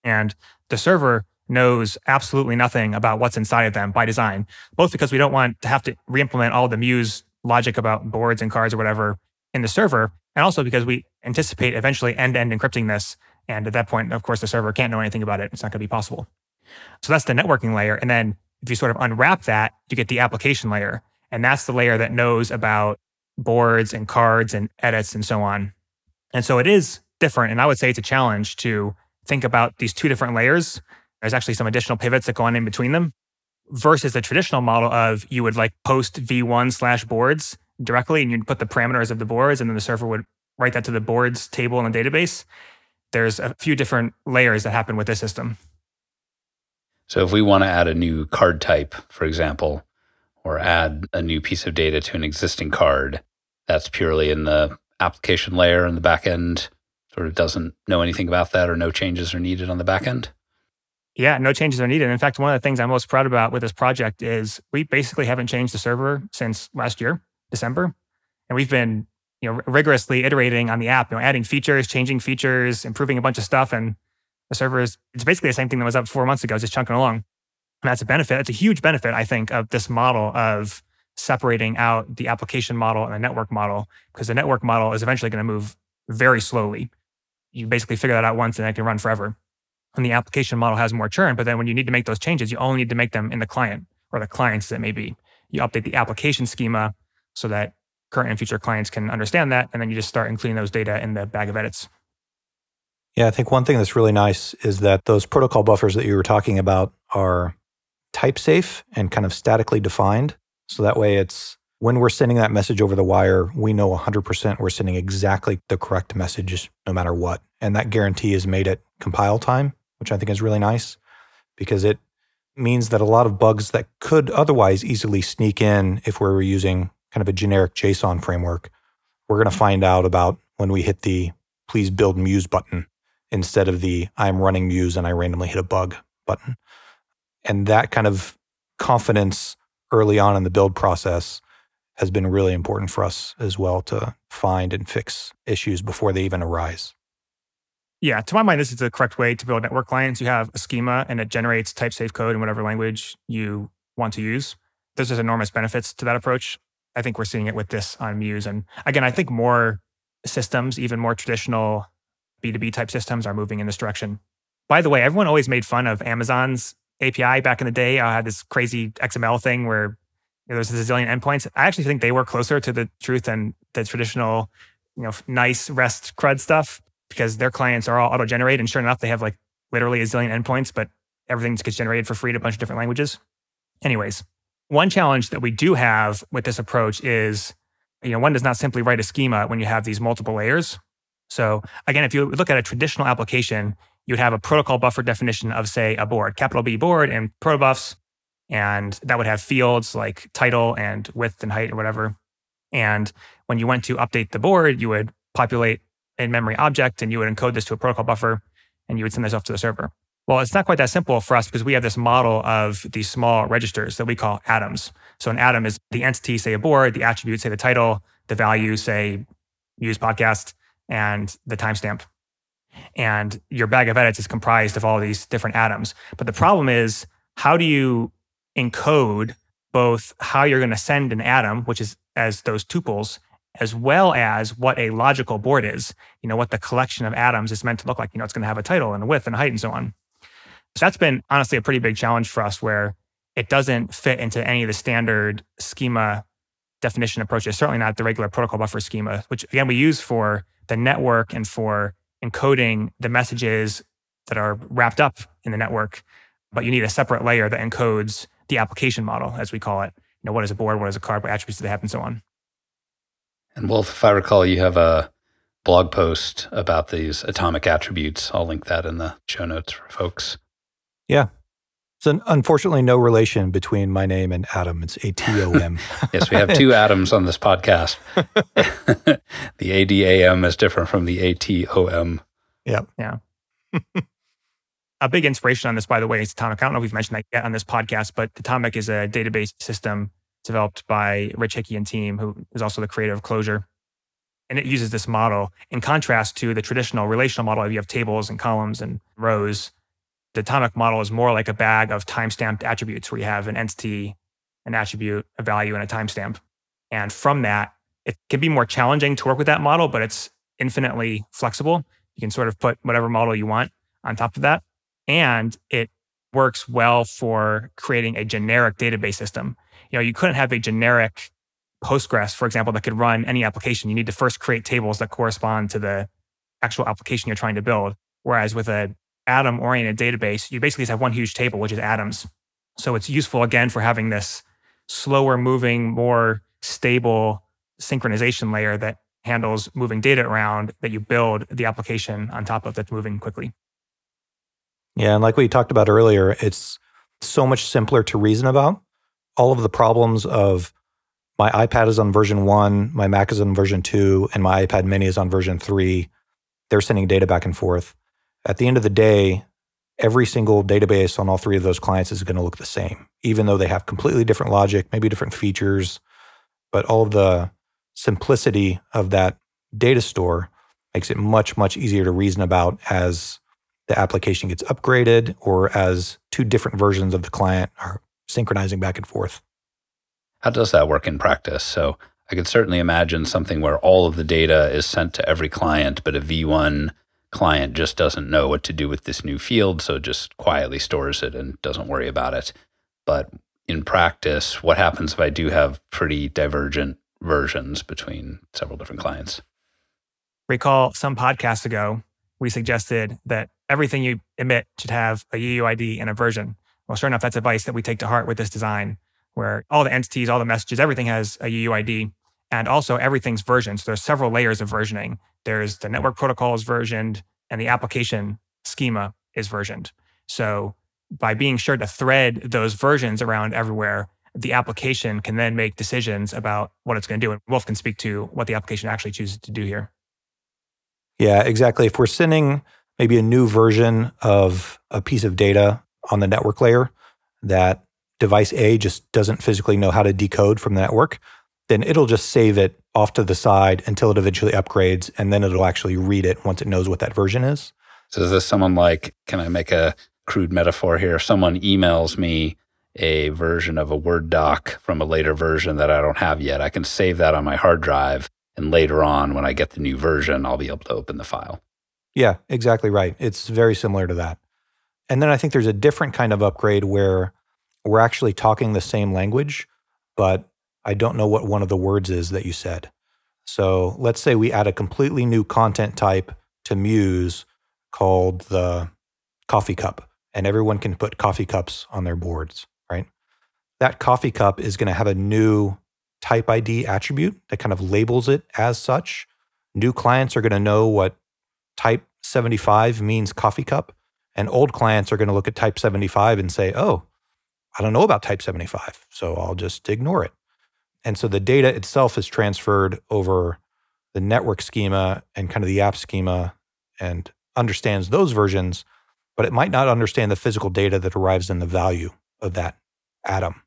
And the server knows absolutely nothing about what's inside of them by design, both because we don't want to have to re-implement all the Muse logic about boards and cards or whatever in the server, and also because we anticipate eventually end-to-end encrypting this. And at that point, of course, the server can't know anything about it. It's not going to be possible. So that's the networking layer. And then if you sort of unwrap that, you get the application layer. And that's the layer that knows about boards and cards and edits and so on. And so it is different. And I would say it's a challenge to think about these two different layers. There's actually some additional pivots that go on in between them versus the traditional model of you would like post v1 slash boards directly and you'd put the parameters of the boards and then the server would write that to the boards table in the database. There's a few different layers that happen with this system. So if we want to add a new card type, for example, or add a new piece of data to an existing card, that's purely in the application layer and the backend sort of doesn't know anything about that or no changes are needed on the backend? Yeah, no changes are needed. In fact, one of the things I'm most proud about with this project is we basically haven't changed the server since last year, December. And we've been, you know, rigorously iterating on the app, you know, adding features, changing features, improving a bunch of stuff. And the server is it's basically the same thing that was up four months ago, just chunking along. And that's a benefit. It's a huge benefit, I think, of this model of separating out the application model and the network model, because the network model is eventually going to move very slowly. You basically figure that out once and it can run forever. And the application model has more churn, but then when you need to make those changes, you only need to make them in the client or the clients that may be. You update the application schema so that current and future clients can understand that. And then you just start including those data in the bag of edits. Yeah, I think one thing that's really nice is that those protocol buffers that you were talking about are type safe and kind of statically defined. So that way it's when we're sending that message over the wire, we know 100% we're sending exactly the correct message no matter what. And that guarantee is made at compile time, which I think is really nice because it means that a lot of bugs that could otherwise easily sneak in if we were using kind of a generic JSON framework, we're going to find out about when we hit the please build Muse button instead of the I'm running Muse and I randomly hit a bug button. And that kind of confidence early on in the build process has been really important for us as well to find and fix issues before they even arise. Yeah, to my mind, this is the correct way to build network clients. You have a schema and it generates type safe code in whatever language you want to use. There's just enormous benefits to that approach. I think we're seeing it with this on Muse. And again, I think more systems, even more traditional B2B type systems are moving in this direction. By the way, everyone always made fun of Amazon's API back in the day. I had this crazy XML thing where there was a zillion endpoints. I actually think they were closer to the truth than the traditional, you know, nice REST CRUD stuff because their clients are all auto generated. And sure enough, they have like literally a zillion endpoints, but everything gets generated for free in a bunch of different languages. Anyways, one challenge that we do have with this approach is, you know, one does not simply write a schema when you have these multiple layers. So again, if you look at a traditional application, you'd have a protocol buffer definition of, say, a board, capital B board and protobufs. And that would have fields like title and width and height or whatever. And when you went to update the board, you would populate a memory object and you would encode this to a protocol buffer and you would send this off to the server. Well, it's not quite that simple for us because we have this model of these small registers that we call atoms. So an atom is the entity, say a board, the attribute, say the title, the value, say Muse podcast, and the timestamp. And your bag of edits is comprised of all these different atoms. But the problem is, how do you encode both how you're going to send an atom, which is as those tuples, as well as what a logical board is, you know, what the collection of atoms is meant to look like. You know, it's going to have a title and a width and a height and so on. So that's been honestly a pretty big challenge for us where it doesn't fit into any of the standard schema definition approaches, certainly not the regular protocol buffer schema, which again we use for the network and for encoding the messages that are wrapped up in the network. But you need a separate layer that encodes the application model, as we call it. You know, what is a board, what is a card, what attributes do they have, and so on. And Wulf, if I recall, you have a blog post about these atomic attributes. I'll link that in the show notes for folks. Yeah. So unfortunately no relation between my name and Adam. It's A T O M. yes, we have two atoms on this podcast. the A D A M is different from the A T O M. Yep. Yeah. a big inspiration on this, by the way, is Datomic. I don't know if we've mentioned that yet on this podcast, but Datomic is a database system developed by Rich Hickey and team, who is also the creator of Clojure. And it uses this model in contrast to the traditional relational model. Of you have tables and columns and rows. The Datomic model is more like a bag of timestamped attributes where you have an entity, an attribute, a value, and a timestamp. And from that, it can be more challenging to work with that model, but it's infinitely flexible. You can sort of put whatever model you want on top of that. And it works well for creating a generic database system. You know, you couldn't have a generic Postgres, for example, that could run any application, you need to first create tables that correspond to the actual application you're trying to build. Whereas with an atom oriented database, you basically just have one huge table, which is atoms. So it's useful again for having this slower moving, more stable synchronization layer that handles moving data around that you build the application on top of that's moving quickly. Yeah. And like we talked about earlier, it's so much simpler to reason about. All of the problems of my iPad is on version one, my Mac is on version two, and my iPad mini is on version three. They're sending data back and forth. At the end of the day, every single database on all three of those clients is going to look the same, even though they have completely different logic, maybe different features. But all the simplicity of that data store makes it much, much easier to reason about as the application gets upgraded or as two different versions of the client are synchronizing back and forth. How does that work in practice? So I could certainly imagine something where all of the data is sent to every client, but a V1 client just doesn't know what to do with this new field, so just quietly stores it and doesn't worry about it. But in practice, what happens if I do have pretty divergent versions between several different clients? Recall some podcasts ago, we suggested that everything you emit should have a UUID and a version. Well, sure enough, that's advice that we take to heart with this design where all the entities, all the messages, everything has a UUID and also everything's version. So there's several layers of versioning. There's the network protocol is versioned and the application schema is versioned. So by being sure to thread those versions around everywhere, the application can then make decisions about what it's going to do. And Wulf can speak to what the application actually chooses to do here. Yeah, exactly. If we're sending maybe a new version of a piece of data on the network layer that device A just doesn't physically know how to decode from the network, then it'll just save it off to the side until it eventually upgrades, and then it'll actually read it once it knows what that version is. So is this someone like, can I make a crude metaphor here? If someone emails me a version of a Word doc from a later version that I don't have yet, I can save that on my hard drive. And later on, when I get the new version, I'll be able to open the file. Yeah, exactly right. It's very similar to that. And then I think there's a different kind of upgrade where we're actually talking the same language, but I don't know what one of the words is that you said. So let's say we add a completely new content type to Muse called the coffee cup, and everyone can put coffee cups on their boards, right? That coffee cup is going to have a new type ID attribute that kind of labels it as such. New clients are going to know what type 75 means coffee cup, and old clients are going to look at type 75 and say, oh, I don't know about type 75, so I'll just ignore it. And so the data itself is transferred over the network schema and kind of the app schema and understands those versions, but it might not understand the physical data that arrives in the value of that atom.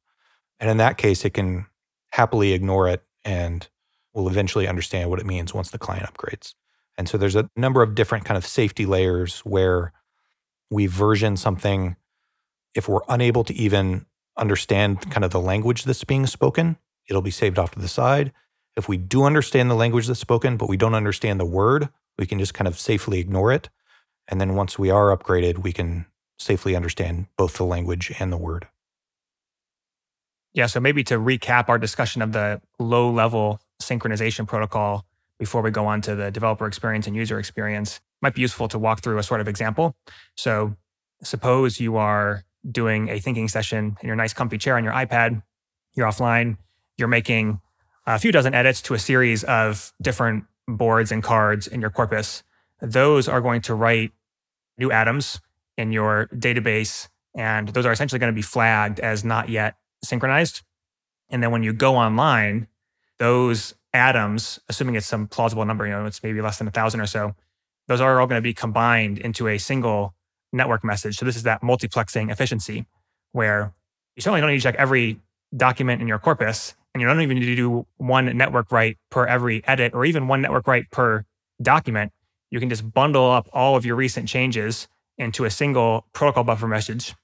And in that case, it can happily ignore it and will eventually understand what it means once the client upgrades. And so there's a number of different kind of safety layers where we version something if we're unable to even understand kind of the language that's being spoken, it'll be saved off to the side. If we do understand the language that's spoken, but we don't understand the word, we can just kind of safely ignore it. And then once we are upgraded, we can safely understand both the language and the word. Yeah, so maybe to recap our discussion of the low level synchronization protocol before we go on to the developer experience and user experience, might be useful to walk through a sort of example. So, suppose you are doing a thinking session in your nice comfy chair on your iPad, you're offline, you're making a few dozen edits to a series of different boards and cards in your corpus. Those are going to write new atoms in your database, and those are essentially going to be flagged as not yet synchronized. And then when you go online, those atoms, assuming it's some plausible number, you know, it's maybe less than a thousand or so, those are all going to be combined into a single network message. So this is that multiplexing efficiency where you certainly don't need to check every document in your corpus and you don't even need to do one network write per every edit or even one network write per document. You can just bundle up all of your recent changes into a single protocol buffer message.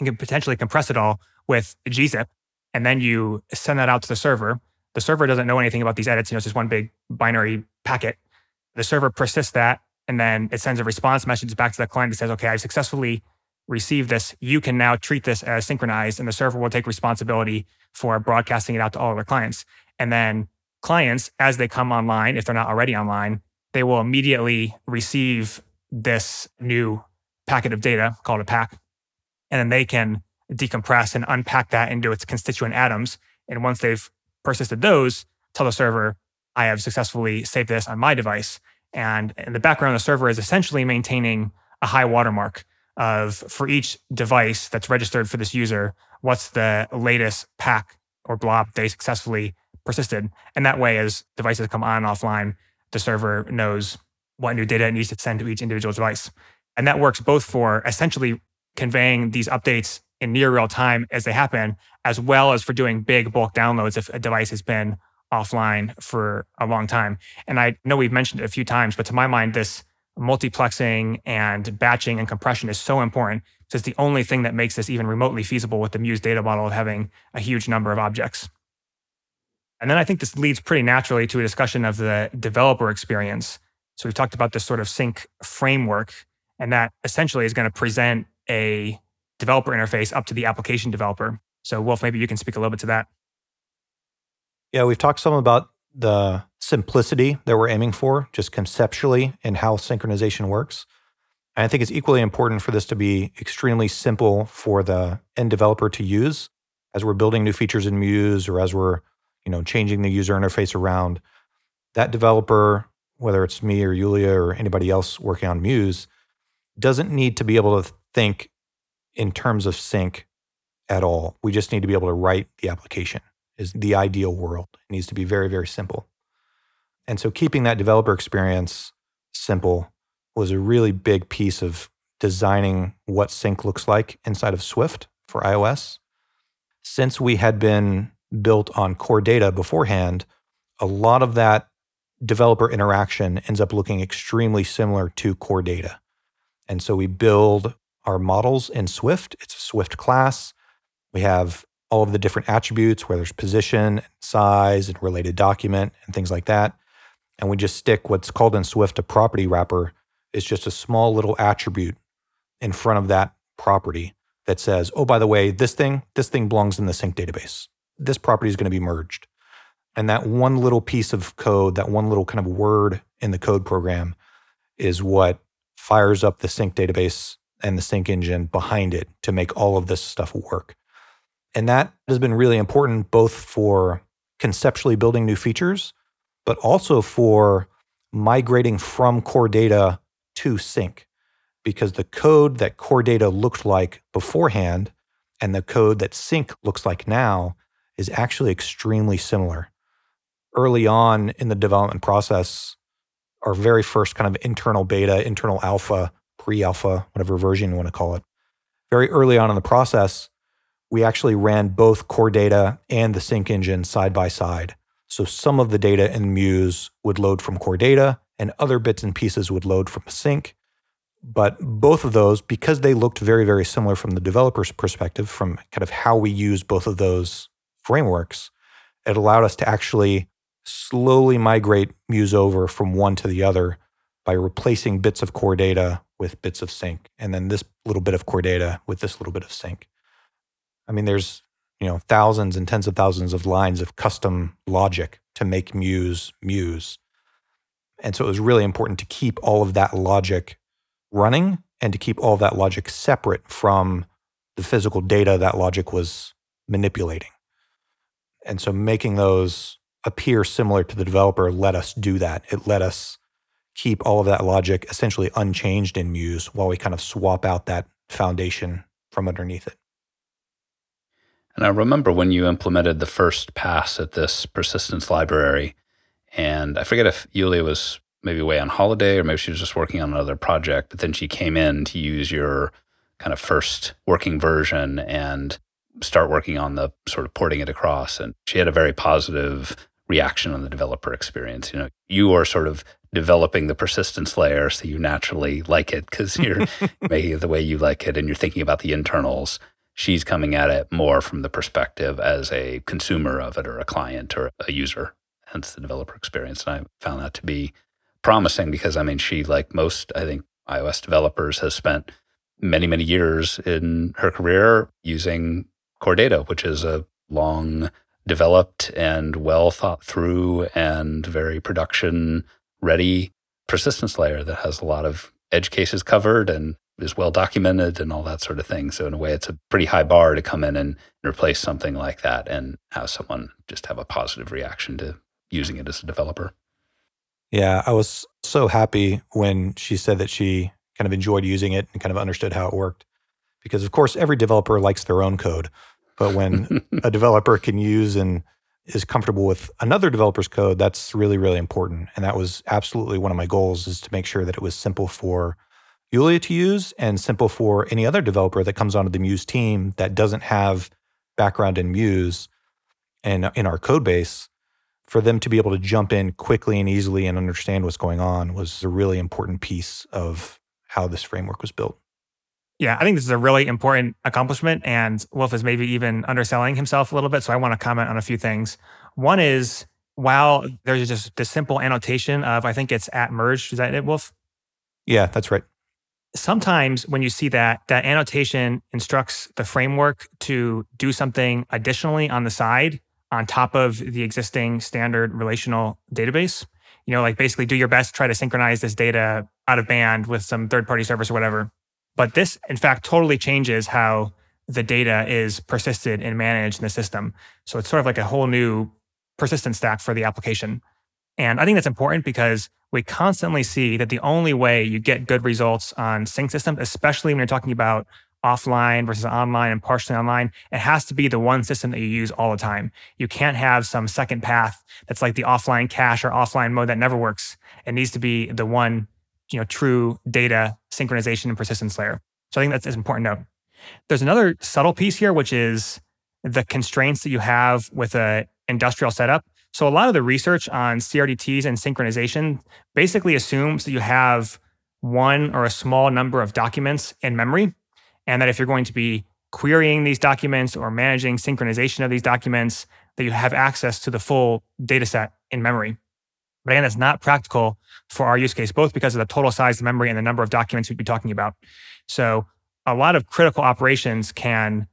You can potentially compress it all with gzip, and then you send that out to the server. The server doesn't know anything about these edits. You know, it's just one big binary packet. The server persists that, and then it sends a response message back to the client that says, "Okay, I've successfully received this. You can now treat this as synchronized, and the server will take responsibility for broadcasting it out to all of their clients." And then clients, as they come online, if they're not already online, they will immediately receive this new packet of data called a pack, and then they can decompress and unpack that into its constituent atoms. And once they've persisted those, tell the server, I have successfully saved this on my device. And in the background, the server is essentially maintaining a high watermark of for each device that's registered for this user, what's the latest pack or blob they successfully persisted. And that way, as devices come on and offline, the server knows what new data it needs to send to each individual device. And that works both for essentially conveying these updates in near real time as they happen, as well as for doing big bulk downloads if a device has been offline for a long time. And I know we've mentioned it a few times, but to my mind, this multiplexing and batching and compression is so important. It's the only thing that makes this even remotely feasible with the Muse data model of having a huge number of objects. And then I think this leads pretty naturally to a discussion of the developer experience. So we've talked about this sort of sync framework, and that essentially is going to present a developer interface up to the application developer. So, Wulf, maybe you can speak a little bit to that. Yeah, we've talked some about the simplicity that we're aiming for, just conceptually, in how synchronization works. And I think it's equally important for this to be extremely simple for the end developer to use as we're building new features in Muse or as we're, you know, changing the user interface around. That developer, whether it's me or Yulia or anybody else working on Muse, doesn't need to be able to think in terms of sync at all. We just need to be able to write the application is the ideal world. It needs to be very, very simple. And so keeping that developer experience simple was a really big piece of designing what sync looks like inside of Swift for iOS. Since we had been built on core data beforehand, a lot of that developer interaction ends up looking extremely similar to core data. And so we build our models in Swift. It's a Swift class. We have all of the different attributes where there's position, size, and related document and things like that. And we just stick what's called in Swift a property wrapper. It's just a small little attribute in front of that property that says, oh, by the way, this thing, this thing belongs in the sync database. This property is going to be merged. And that one little piece of code, that one little kind of word in the code program is what fires up the sync database and the sync engine behind it to make all of this stuff work. And that has been really important both for conceptually building new features, but also for migrating from core data to sync. Because the code that core data looked like beforehand and the code that sync looks like now is actually extremely similar. Early on in the development process, our very first kind of internal beta, internal alpha pre alpha, whatever version you want to call it. Very early on in the process, we actually ran both core data and the sync engine side by side. So some of the data in Muse would load from core data and other bits and pieces would load from sync. But both of those, because they looked very, very similar from the developer's perspective, from kind of how we use both of those frameworks, it allowed us to actually slowly migrate Muse over from one to the other by replacing bits of core data with bits of sync, and then this little bit of core data with this little bit of sync. I mean, there's you know thousands and tens of thousands of lines of custom logic to make Muse Muse, and so it was really important to keep all of that logic running and to keep all that logic separate from the physical data that logic was manipulating. And so making those appear similar to the developer let us do that. It let us keep all of that logic essentially unchanged in Muse while we kind of swap out that foundation from underneath it. And I remember when you implemented the first pass at this persistence library, and I forget if Yulia was maybe away on holiday or maybe she was just working on another project, but then she came in to use your kind of first working version and start working on the sort of porting it across. And she had a very positive reaction on the developer experience. You know, you are sort of developing the persistence layer so you naturally like it because you're making it the way you like it and you're thinking about the internals. She's coming at it more from the perspective as a consumer of it or a client or a user, hence the developer experience. And I found that to be promising because I mean, she, like most, I think, iOS developers, has spent many, many years in her career using Core Data, which is a long developed and well thought through and very production ready persistence layer that has a lot of edge cases covered and is well documented and all that sort of thing. So in a way, it's a pretty high bar to come in and replace something like that and have someone just have a positive reaction to using it as a developer. Yeah, I was so happy when she said that she kind of enjoyed using it and kind of understood how it worked. Because, of course, every developer likes their own code. But when a developer can use and is comfortable with another developer's code, that's really, really important. And that was absolutely one of my goals is to make sure that it was simple for Yulia to use and simple for any other developer that comes onto the Muse team that doesn't have background in Muse and in our code base for them to be able to jump in quickly and easily and understand what's going on was a really important piece of how this framework was built. Yeah, I think this is a really important accomplishment, and Wulf is maybe even underselling himself a little bit. So I want to comment on a few things. One is while there's just this simple annotation of, I think it's at merge. Is that it, Wulf? Yeah, that's right. Sometimes when you see that, that annotation instructs the framework to do something additionally on the side on top of the existing standard relational database. You know, like basically do your best, try to synchronize this data out of band with some third party service or whatever. But this, in fact, totally changes how the data is persisted and managed in the system. So it's sort of like a whole new persistence stack for the application. And I think that's important because we constantly see that the only way you get good results on sync systems, especially when you're talking about offline versus online and partially online, it has to be the one system that you use all the time. You can't have some second path that's like the offline cache or offline mode that never works. It needs to be the one, you know, true data synchronization and persistence layer. So I think that's an important note. There's another subtle piece here, which is the constraints that you have with a industrial setup. So a lot of the research on CRDTs and synchronization basically assumes that you have one or a small number of documents in memory and that if you're going to be querying these documents or managing synchronization of these documents, that you have access to the full data set in memory. But again, that's not practical for our use case, both because of the total size of memory and the number of documents we'd be talking about. So a lot of critical operations can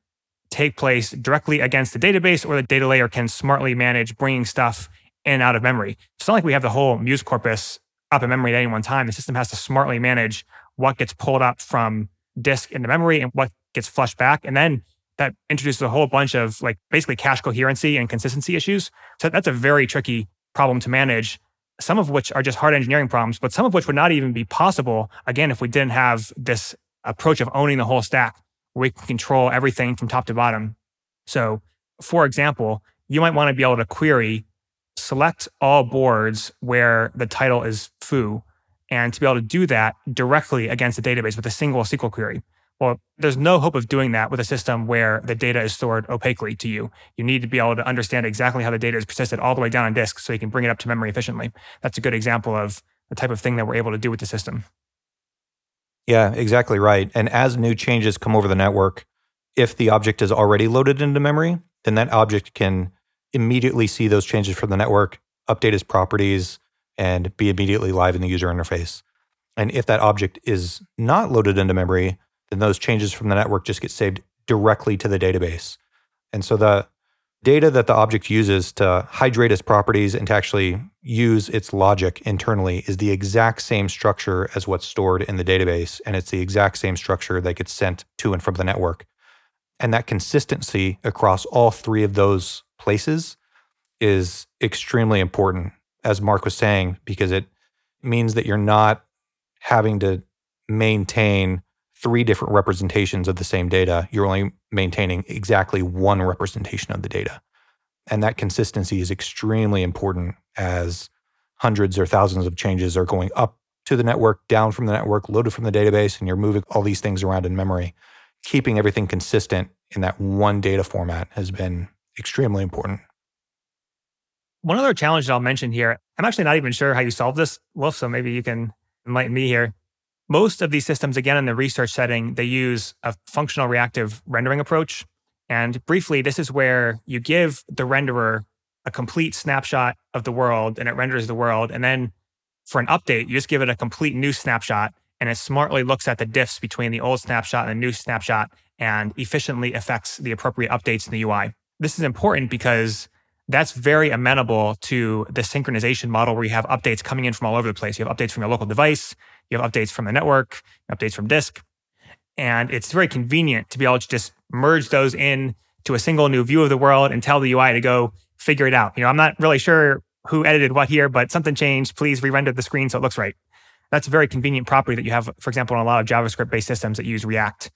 take place directly against the database or the data layer can smartly manage bringing stuff in and out of memory. It's not like we have the whole Muse corpus up in memory at any one time. The system has to smartly manage what gets pulled up from disk into memory and what gets flushed back. And then that introduces a whole bunch of like basically cache coherency and consistency issues. So that's a very tricky problem to manage, some of which are just hard engineering problems, but some of which would not even be possible, again, if we didn't have this approach of owning the whole stack where we can control everything from top to bottom. So, for example, you might want to be able to query select all boards where the title is foo and to be able to do that directly against the database with a single SQL query. Well, there's no hope of doing that with a system where the data is stored opaquely to you. You need to be able to understand exactly how the data is persisted all the way down on disk so you can bring it up to memory efficiently. That's a good example of the type of thing that we're able to do with the system. Yeah, exactly right. And as new changes come over the network, if the object is already loaded into memory, then that object can immediately see those changes from the network, update its properties, and be immediately live in the user interface. And if that object is not loaded into memory, then those changes from the network just get saved directly to the database. And so the data that the object uses to hydrate its properties and to actually use its logic internally is the exact same structure as what's stored in the database. And it's the exact same structure that gets sent to and from the network. And that consistency across all three of those places is extremely important, as Mark was saying, because it means that you're not having to maintain three different representations of the same data. You're only maintaining exactly one representation of the data. And that consistency is extremely important as hundreds or thousands of changes are going up to the network, down from the network, loaded from the database, and you're moving all these things around in memory. Keeping everything consistent in that one data format has been extremely important. One other challenge that I'll mention here, I'm actually not even sure how you solve this, Wulf, so maybe you can enlighten me here. Most of these systems, again, in the research setting, they use a functional reactive rendering approach. And briefly, this is where you give the renderer a complete snapshot of the world and it renders the world. And then for an update, you just give it a complete new snapshot and it smartly looks at the diffs between the old snapshot and the new snapshot and efficiently affects the appropriate updates in the UI. This is important because that's very amenable to the synchronization model where you have updates coming in from all over the place. You have updates from your local device, you have updates from the network, updates from disk. And it's very convenient to be able to just merge those in to a single new view of the world and tell the UI to go figure it out. You know, I'm not really sure who edited what here, but something changed. Please re-render the screen so it looks right. That's a very convenient property that you have, for example, in a lot of JavaScript based systems that use React.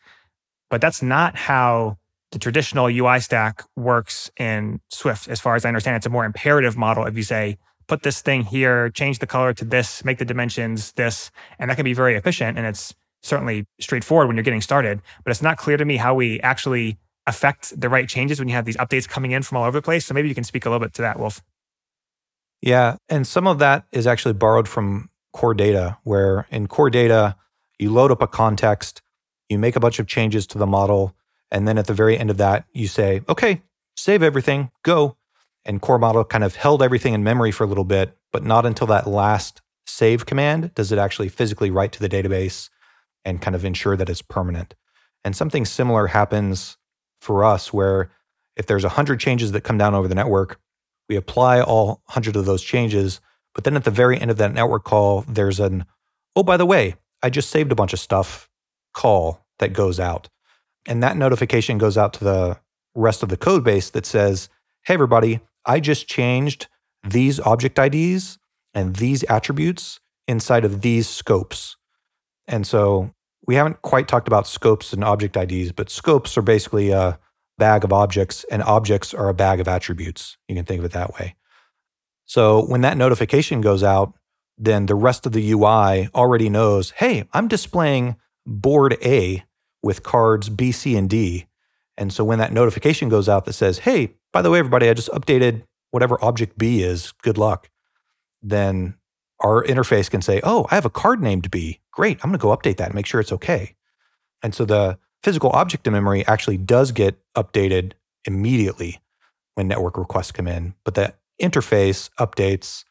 But that's not how the traditional UI stack works in Swift. As far as I understand, it's a more imperative model. If you say, put this thing here, change the color to this, make the dimensions this, and that can be very efficient. And it's certainly straightforward when you're getting started. But it's not clear to me how we actually affect the right changes when you have these updates coming in from all over the place. So maybe you can speak a little bit to that, Wulf. Yeah. And some of that is actually borrowed from core data, where in core data, you load up a context, you make a bunch of changes to the model. And then at the very end of that, you say, okay, save everything, go. And core model kind of held everything in memory for a little bit, but not until that last save command does it actually physically write to the database and kind of ensure that it's permanent. And something similar happens for us where if there's 100 changes that come down over the network, we apply all 100 of those changes. But then at the very end of that network call, there's an, oh, by the way, I just saved a bunch of stuff call that goes out. And that notification goes out to the rest of the code base that says, hey, everybody, I just changed these object IDs and these attributes inside of these scopes. And so we haven't quite talked about scopes and object IDs, but scopes are basically a bag of objects, and objects are a bag of attributes. You can think of it that way. So when that notification goes out, then the rest of the UI already knows hey, I'm displaying board A with cards B, C, and D. And so when that notification goes out that says, hey, by the way, everybody, I just updated whatever object B is, good luck, then our interface can say, oh, I have a card named B. Great, I'm going to go update that and make sure it's okay. And so the physical object in memory actually does get updated immediately when network requests come in, but the interface updates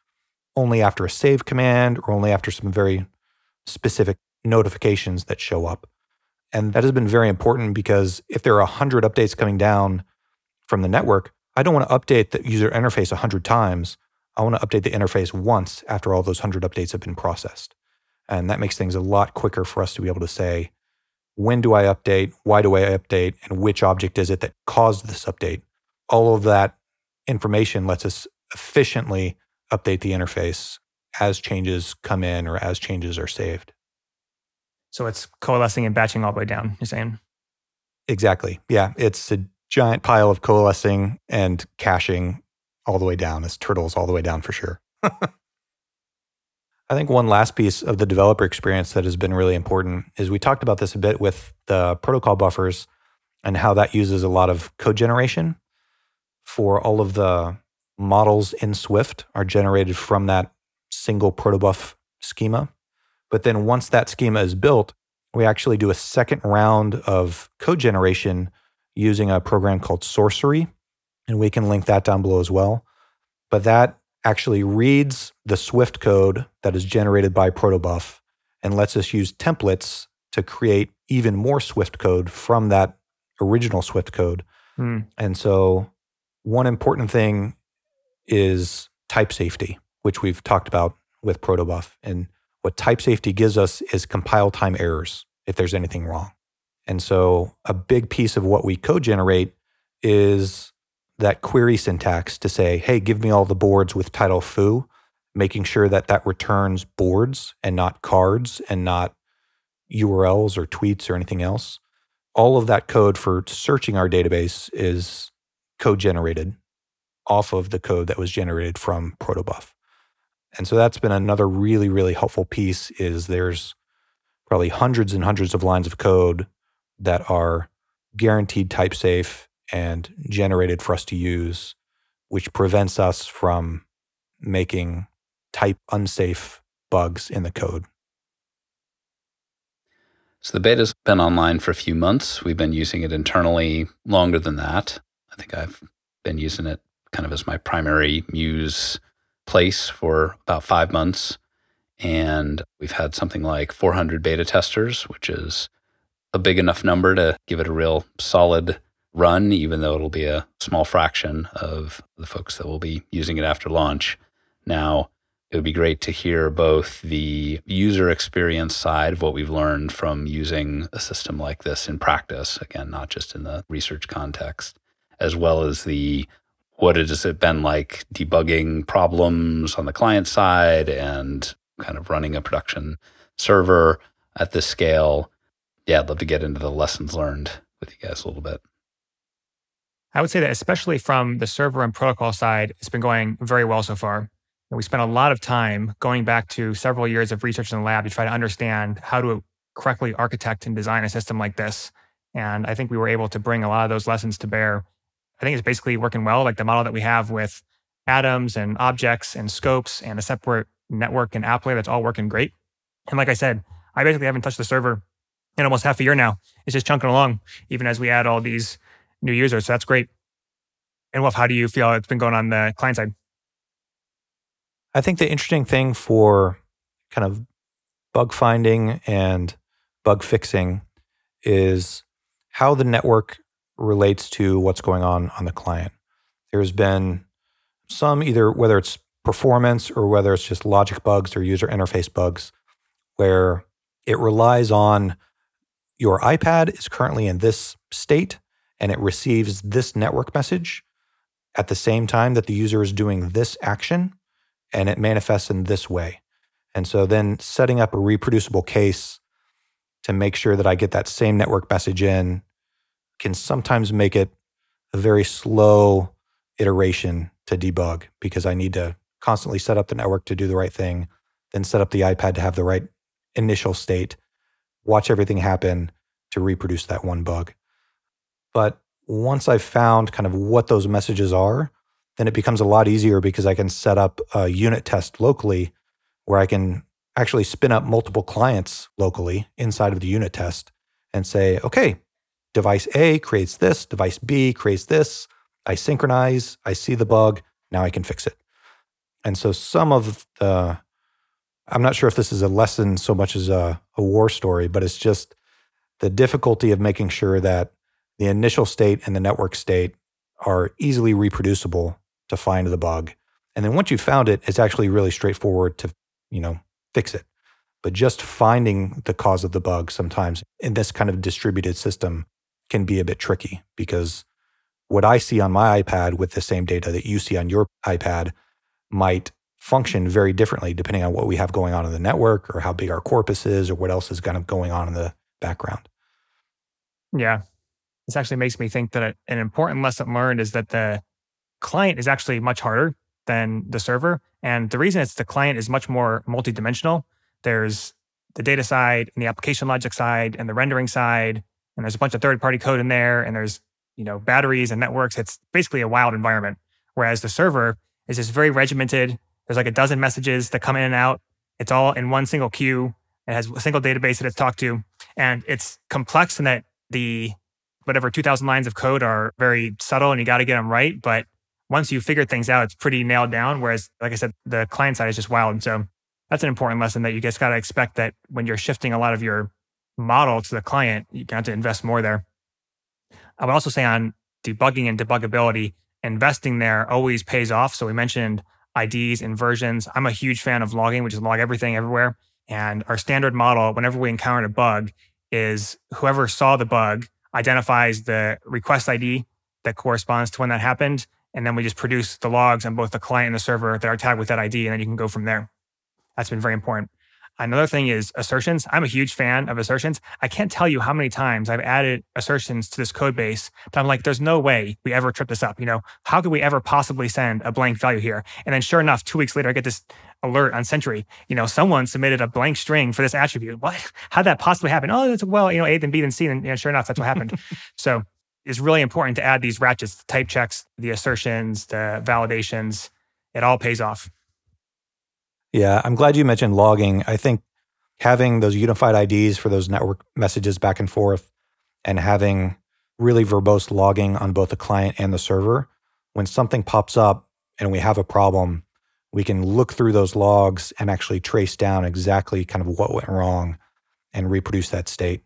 only after a save command or only after some very specific notifications that show up. And that has been very important because if there are 100 updates coming down from the network, I don't want to update the user interface 100 times. I want to update the interface once after all those 100 updates have been processed. And that makes things a lot quicker for us to be able to say, when do I update? Why do I update? And which object is it that caused this update? All of that information lets us efficiently update the interface as changes come in or as changes are saved. So it's coalescing and batching all the way down, you're saying? Exactly. Yeah. It's a giant pile of coalescing and caching all the way down. It's turtles all the way down for sure. I think one last piece of the developer experience that has been really important is we talked about this a bit with the protocol buffers and how that uses a lot of code generation for all of the models in Swift are generated from that single protobuf schema. But then once that schema is built, we actually do a second round of code generation using a program called Sourcery. And we can link that down below as well. But that actually reads the Swift code that is generated by Protobuf and lets us use templates to create even more Swift code from that original Swift code. Mm. And so, one important thing is type safety, which we've talked about with protobuf. And what type safety gives us is compile time errors if there's anything wrong. And so, a big piece of what we code generate is that query syntax to say, hey, give me all the boards with title foo, making sure that that returns boards and not cards and not URLs or tweets or anything else. All of that code for searching our database is code generated off of the code that was generated from protobuf. And so that's been another really, really helpful piece is there's probably hundreds and hundreds of lines of code that are guaranteed type safe and generated for us to use, which prevents us from making type unsafe bugs in the code. So the beta's been online for a few months. We've been using it internally longer than that. I think I've been using it kind of as my primary Muse place for about five months. And we've had something like 400 beta testers, which is a big enough number to give it a real solid run, even though it'll be a small fraction of the folks that will be using it after launch. Now, it would be great to hear both the user experience side of what we've learned from using a system like this in practice, again, not just in the research context, as well as the what has it been like debugging problems on the client side and kind of running a production server at this scale. Yeah, I'd love to get into the lessons learned with you guys a little bit. I would say that especially from the server and protocol side, it's been going very well so far. And we spent a lot of time going back to several years of research in the lab to try to understand how to correctly architect and design a system like this. And I think we were able to bring a lot of those lessons to bear. I think it's basically working well, like the model that we have with atoms and objects and scopes and a separate network and app layer that's all working great. And like I said, I basically haven't touched the server in almost half a year now. It's just chunking along, even as we add all these new users. So that's great. And Wulf, how do you feel it's been going on the client side? I think the interesting thing for kind of bug finding and bug fixing is how the network relates to what's going on on the client. There's been some either whether it's performance or whether it's just logic bugs or user interface bugs where it relies on your iPad is currently in this state and it receives this network message at the same time that the user is doing this action and it manifests in this way. And so then setting up a reproducible case to make sure that I get that same network message in can sometimes make it a very slow iteration to debug because I need to constantly set up the network to do the right thing, then set up the iPad to have the right initial state, watch everything happen to reproduce that one bug. But once I've found kind of what those messages are, then it becomes a lot easier because I can set up a unit test locally where I can actually spin up multiple clients locally inside of the unit test and say, okay, device A creates this, device B creates this. I synchronize, I see the bug, now I can fix it. And so some of the, I'm not sure if this is a lesson so much as a, a war story, but it's just the difficulty of making sure that the initial state and the network state are easily reproducible to find the bug. And then once you've found it, it's actually really straightforward to, you know, fix it. But just finding the cause of the bug sometimes in this kind of distributed system can be a bit tricky because what I see on my iPad with the same data that you see on your iPad might function very differently depending on what we have going on in the network or how big our corpus is or what else is kind of going on in the background. Yeah. This actually makes me think that an important lesson learned is that the client is actually much harder than the server. And the reason it's the client is much more multidimensional. There's the data side and the application logic side and the rendering side. And there's a bunch of third party code in there. And there's, you know, batteries and networks. It's basically a wild environment. Whereas the server is just very regimented. There's like a dozen messages that come in and out. It's all in one single queue. It has a single database that it's talked to. And it's complex in that the whatever 2000 lines of code are very subtle and you got to get them right. But once you figure things out, it's pretty nailed down. Whereas, like I said, the client side is just wild. And so that's an important lesson that you just got to expect that when you're shifting a lot of your model to the client, you have to invest more there. I would also say on debugging and debuggability, investing there always pays off. So we mentioned IDs and versions. I'm a huge fan of logging, which is log everything everywhere. And our standard model, whenever we encounter a bug, is whoever saw the bug identifies the request ID that corresponds to when that happened. And then we just produce the logs on both the client and the server that are tagged with that ID. And then you can go from there. That's been very important. Another thing is assertions. I'm a huge fan of assertions. I can't tell you how many times I've added assertions to this code base, but I'm like, there's no way we ever trip this up. You know, how could we ever possibly send a blank value here? And then sure enough, two weeks later, I get this alert on Sentry. You know, someone submitted a blank string for this attribute. What? How'd that possibly happen? Oh, it's well, you know, A then B then C, and you know, sure enough, that's what happened. so it's really important to add these ratchets, the type checks, the assertions, the validations. It all pays off. Yeah, I'm glad you mentioned logging. I think having those unified IDs for those network messages back and forth and having really verbose logging on both the client and the server, when something pops up and we have a problem, we can look through those logs and actually trace down exactly kind of what went wrong and reproduce that state.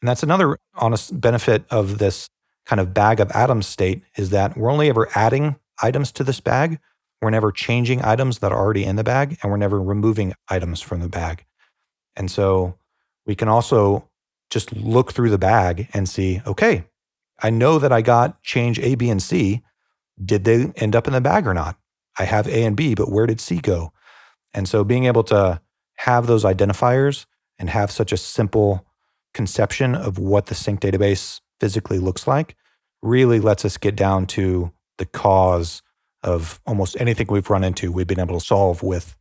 And that's another honest benefit of this kind of bag of atoms state is that we're only ever adding items to this bag we're never changing items that are already in the bag, and we're never removing items from the bag. And so we can also just look through the bag and see, okay, I know that I got change A, B, and C. Did they end up in the bag or not? I have A and B, but where did C go? And so being able to have those identifiers and have such a simple conception of what the sync database physically looks like really lets us get down to the cause of almost anything we've run into, we've been able to solve with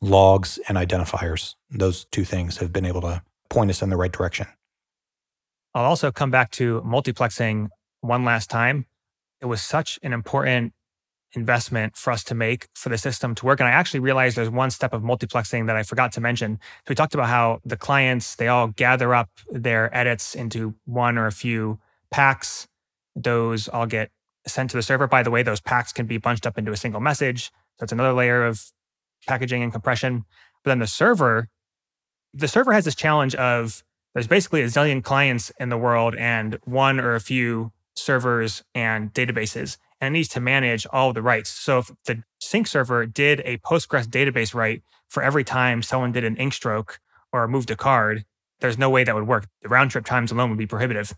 logs and identifiers. Those two things have been able to point us in the right direction. I'll also come back to multiplexing one last time. It was such an important investment for us to make for the system to work. And I actually realized there's one step of multiplexing that I forgot to mention. So we talked about how the clients, they all gather up their edits into one or a few packs. Those all get sent to the server. By the way, those packs can be bunched up into a single message. So it's another layer of packaging and compression. But then the server, the server has this challenge of there's basically a zillion clients in the world and one or a few servers and databases, and it needs to manage all the writes. So if the sync server did a Postgres database write for every time someone did an ink stroke or moved a card, there's no way that would work. The round trip times alone would be prohibitive.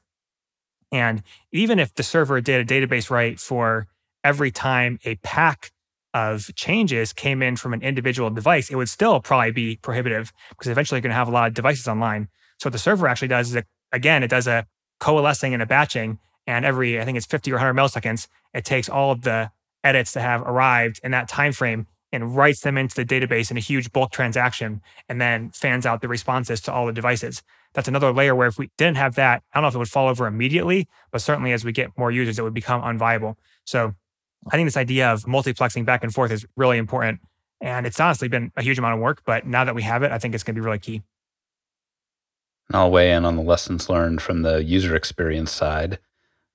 And even if the server did a database write for every time a pack of changes came in from an individual device, it would still probably be prohibitive because eventually you're going to have a lot of devices online. So what the server actually does is, it, again, it does a coalescing and a batching. And every, I think it's 50 or 100 milliseconds, it takes all of the edits that have arrived in that time frame and writes them into the database in a huge bulk transaction and then fans out the responses to all the devices that's another layer where if we didn't have that, I don't know if it would fall over immediately, but certainly as we get more users, it would become unviable. So I think this idea of multiplexing back and forth is really important. And it's honestly been a huge amount of work, but now that we have it, I think it's going to be really key. I'll weigh in on the lessons learned from the user experience side.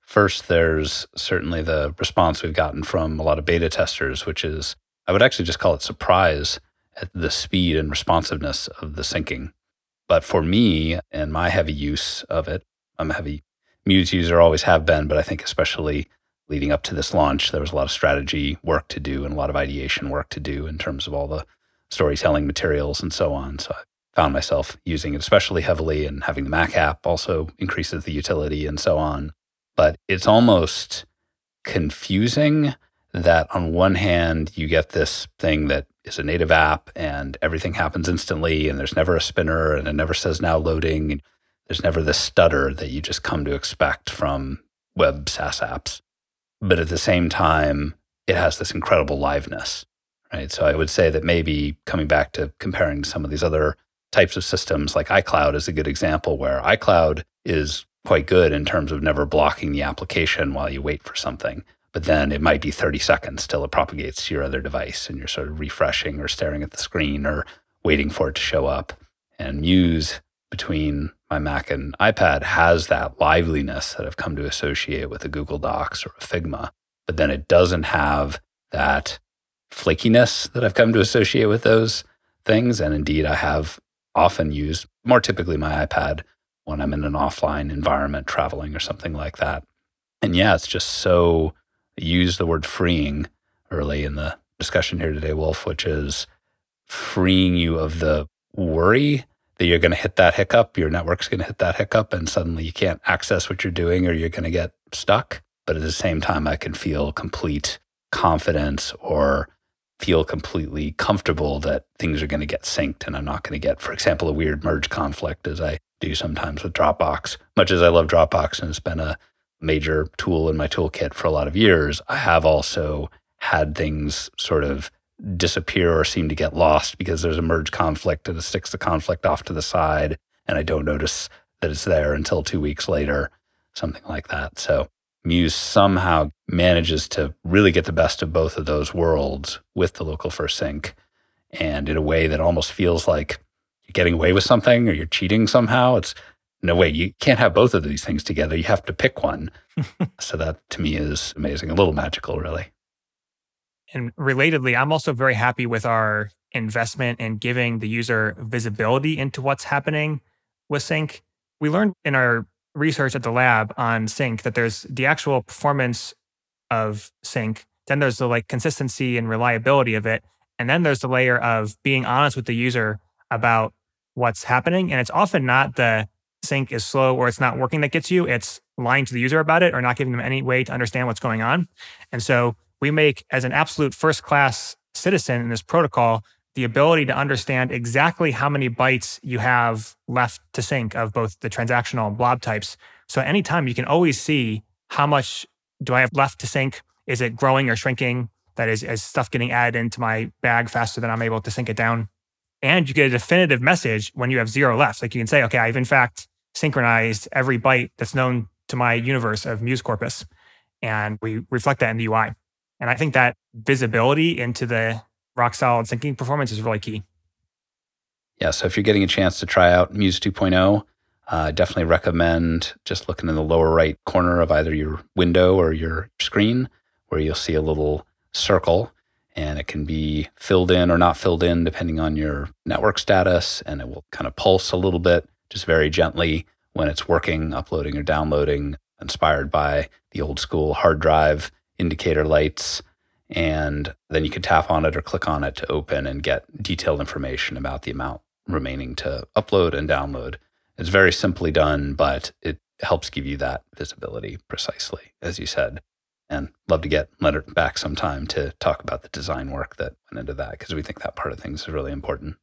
First, there's certainly the response we've gotten from a lot of beta testers, which is, I would actually just call it surprise at the speed and responsiveness of the syncing. But for me and my heavy use of it, I'm a heavy Muse user, always have been, but I think especially leading up to this launch, there was a lot of strategy work to do and a lot of ideation work to do in terms of all the storytelling materials and so on. So I found myself using it especially heavily and having the Mac app also increases the utility and so on. But it's almost confusing that on one hand, you get this thing that is a native app and everything happens instantly and there's never a spinner and it never says now loading. There's never this stutter that you just come to expect from web SaaS apps. But at the same time, it has this incredible liveness, right? So I would say that maybe coming back to comparing some of these other types of systems, like iCloud is a good example where iCloud is quite good in terms of never blocking the application while you wait for something but then it might be 30 seconds till it propagates to your other device and you're sort of refreshing or staring at the screen or waiting for it to show up. And Muse between my Mac and iPad has that liveliness that I've come to associate with a Google Docs or a Figma, but then it doesn't have that flakiness that I've come to associate with those things. And indeed, I have often used more typically my iPad when I'm in an offline environment, traveling or something like that. And yeah, it's just so use the word freeing early in the discussion here today, Wulf, which is freeing you of the worry that you're going to hit that hiccup, your network's going to hit that hiccup, and suddenly you can't access what you're doing or you're going to get stuck. But at the same time, I can feel complete confidence or feel completely comfortable that things are going to get synced and I'm not going to get, for example, a weird merge conflict as I do sometimes with Dropbox. Much as I love Dropbox and it's been a major tool in my toolkit for a lot of years, I have also had things sort of disappear or seem to get lost because there's a merge conflict and it sticks the conflict off to the side and I don't notice that it's there until two weeks later, something like that. So Muse somehow manages to really get the best of both of those worlds with the local first sync and in a way that almost feels like you're getting away with something or you're cheating somehow. It's no way, you can't have both of these things together. You have to pick one. so that to me is amazing, a little magical, really. And relatedly, I'm also very happy with our investment in giving the user visibility into what's happening with Sync. We learned in our research at the lab on sync that there's the actual performance of sync then there's the like consistency and reliability of it and then there's the layer of being honest with the user about what's happening and it's often not the sync is slow or it's not working that gets you it's lying to the user about it or not giving them any way to understand what's going on and so we make as an absolute first class citizen in this protocol the ability to understand exactly how many bytes you have left to sync of both the transactional and blob types. So anytime you can always see how much do I have left to sync? Is it growing or shrinking? That is, is stuff getting added into my bag faster than I'm able to sync it down? And you get a definitive message when you have zero left. Like you can say, okay, I've in fact synchronized every byte that's known to my universe of Muse corpus. And we reflect that in the UI. And I think that visibility into the rock solid syncing performance is really key. Yeah. So if you're getting a chance to try out Muse 2.0, uh, definitely recommend just looking in the lower right corner of either your window or your screen, where you'll see a little circle and it can be filled in or not filled in depending on your network status. And it will kind of pulse a little bit, just very gently when it's working, uploading or downloading, inspired by the old school hard drive indicator lights and then you can tap on it or click on it to open and get detailed information about the amount remaining to upload and download. It's very simply done, but it helps give you that visibility precisely, as you said. And love to get Leonard back sometime to talk about the design work that went into that because we think that part of things is really important.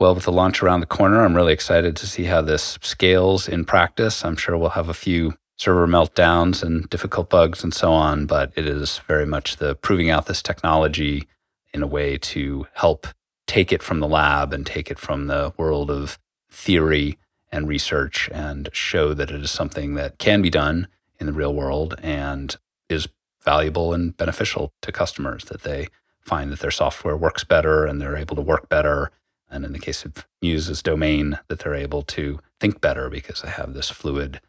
Well, with the launch around the corner, I'm really excited to see how this scales in practice. I'm sure we'll have a few server meltdowns and difficult bugs and so on, but it is very much the proving out this technology in a way to help take it from the lab and take it from the world of theory and research and show that it is something that can be done in the real world and is valuable and beneficial to customers that they find that their software works better and they're able to work better and in the case of Muse's domain that they're able to think better because they have this fluid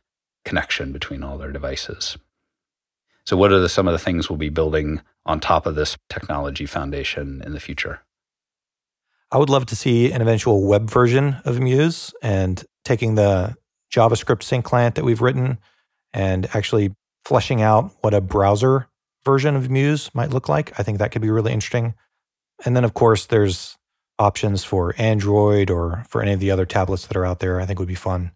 connection between all their devices. So, what are the, some of the things we'll be building on top of this technology foundation in the future? I would love to see an eventual web version of Muse and taking the JavaScript sync client that we've written and actually fleshing out what a browser version of Muse might look like. I think that could be really interesting. And then, of course, there's options for Android or for any of the other tablets that are out there. I think would be fun.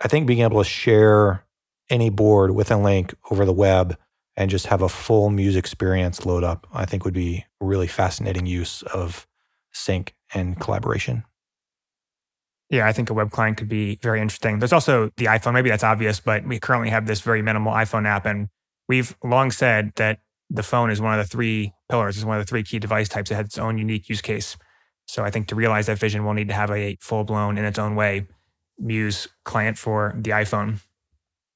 I think being able to share any board with a link over the web and just have a full Muse experience load up, I think would be a really fascinating use of sync and collaboration. Yeah, I think a web client could be very interesting. There's also the iPhone. Maybe that's obvious, but we currently have this very minimal iPhone app. And we've long said that the phone is one of the three pillars, is one of the three key device types. It has its own unique use case. So I think to realize that vision, we'll need to have a full blown in its own way Muse client for the iPhone.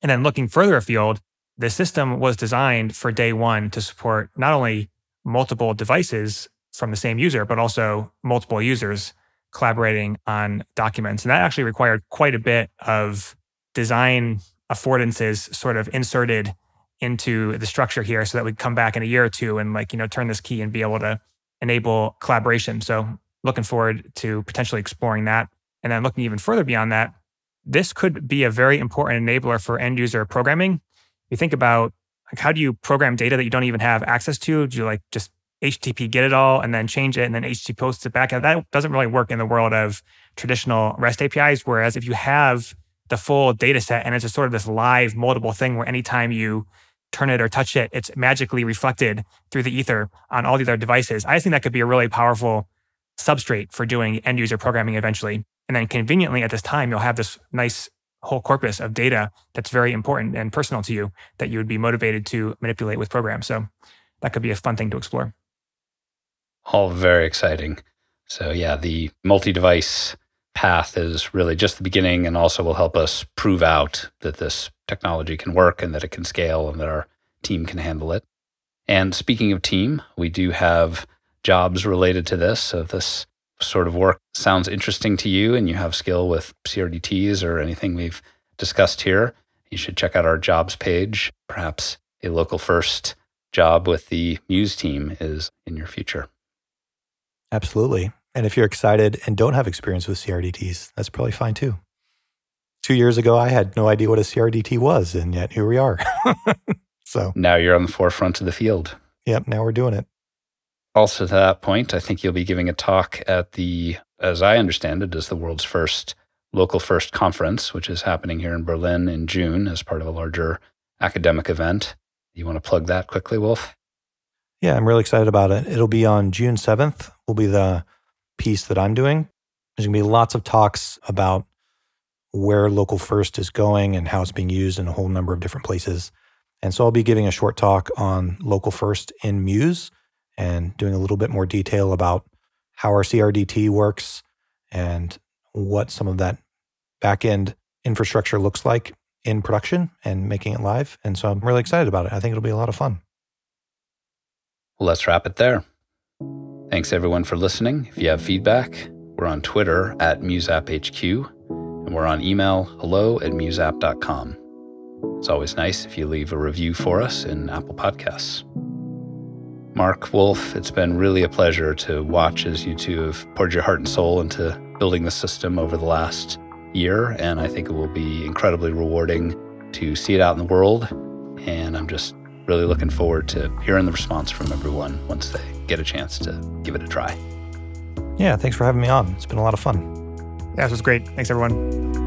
And then looking further afield, the system was designed for day one to support not only multiple devices from the same user, but also multiple users collaborating on documents. And that actually required quite a bit of design affordances sort of inserted into the structure here so that we'd come back in a year or two and like, you know, turn this key and be able to enable collaboration. So looking forward to potentially exploring that. And then looking even further beyond that, this could be a very important enabler for end user programming. You think about like how do you program data that you don't even have access to? Do you like just HTTP get it all and then change it and then HTTP posts it back? And That doesn't really work in the world of traditional REST APIs. Whereas if you have the full data set and it's a sort of this live multiple thing where anytime you turn it or touch it, it's magically reflected through the ether on all the other devices. I just think that could be a really powerful substrate for doing end user programming eventually. And then conveniently at this time, you'll have this nice whole corpus of data that's very important and personal to you that you would be motivated to manipulate with programs. So that could be a fun thing to explore. All very exciting. So, yeah, the multi device path is really just the beginning and also will help us prove out that this technology can work and that it can scale and that our team can handle it. And speaking of team, we do have jobs related to this. So, if this sort of work sounds interesting to you and you have skill with CRDTs or anything we've discussed here, you should check out our jobs page. Perhaps a local first job with the Muse team is in your future. Absolutely. And if you're excited and don't have experience with CRDTs, that's probably fine too. Two years ago, I had no idea what a CRDT was, and yet here we are. so now you're on the forefront of the field. Yep, now we're doing it. Also, to that point, I think you'll be giving a talk at the, as I understand it, is the world's first local first conference, which is happening here in Berlin in June as part of a larger academic event. You want to plug that quickly, Wulf? Yeah, I'm really excited about it. It'll be on June 7th, will be the piece that I'm doing. There's going to be lots of talks about where local first is going and how it's being used in a whole number of different places. And so I'll be giving a short talk on local first in Muse and doing a little bit more detail about how our CRDT works and what some of that backend infrastructure looks like in production and making it live. And so I'm really excited about it. I think it'll be a lot of fun. Well, let's wrap it there. Thanks everyone for listening. If you have feedback, we're on Twitter at MuseAppHQ and we're on email hello at museapp.com. It's always nice if you leave a review for us in Apple Podcasts. Mark Wulf, it's been really a pleasure to watch as you two have poured your heart and soul into building the system over the last year. And I think it will be incredibly rewarding to see it out in the world. And I'm just really looking forward to hearing the response from everyone once they get a chance to give it a try. Yeah, thanks for having me on. It's been a lot of fun. Yeah, this was great. Thanks, everyone.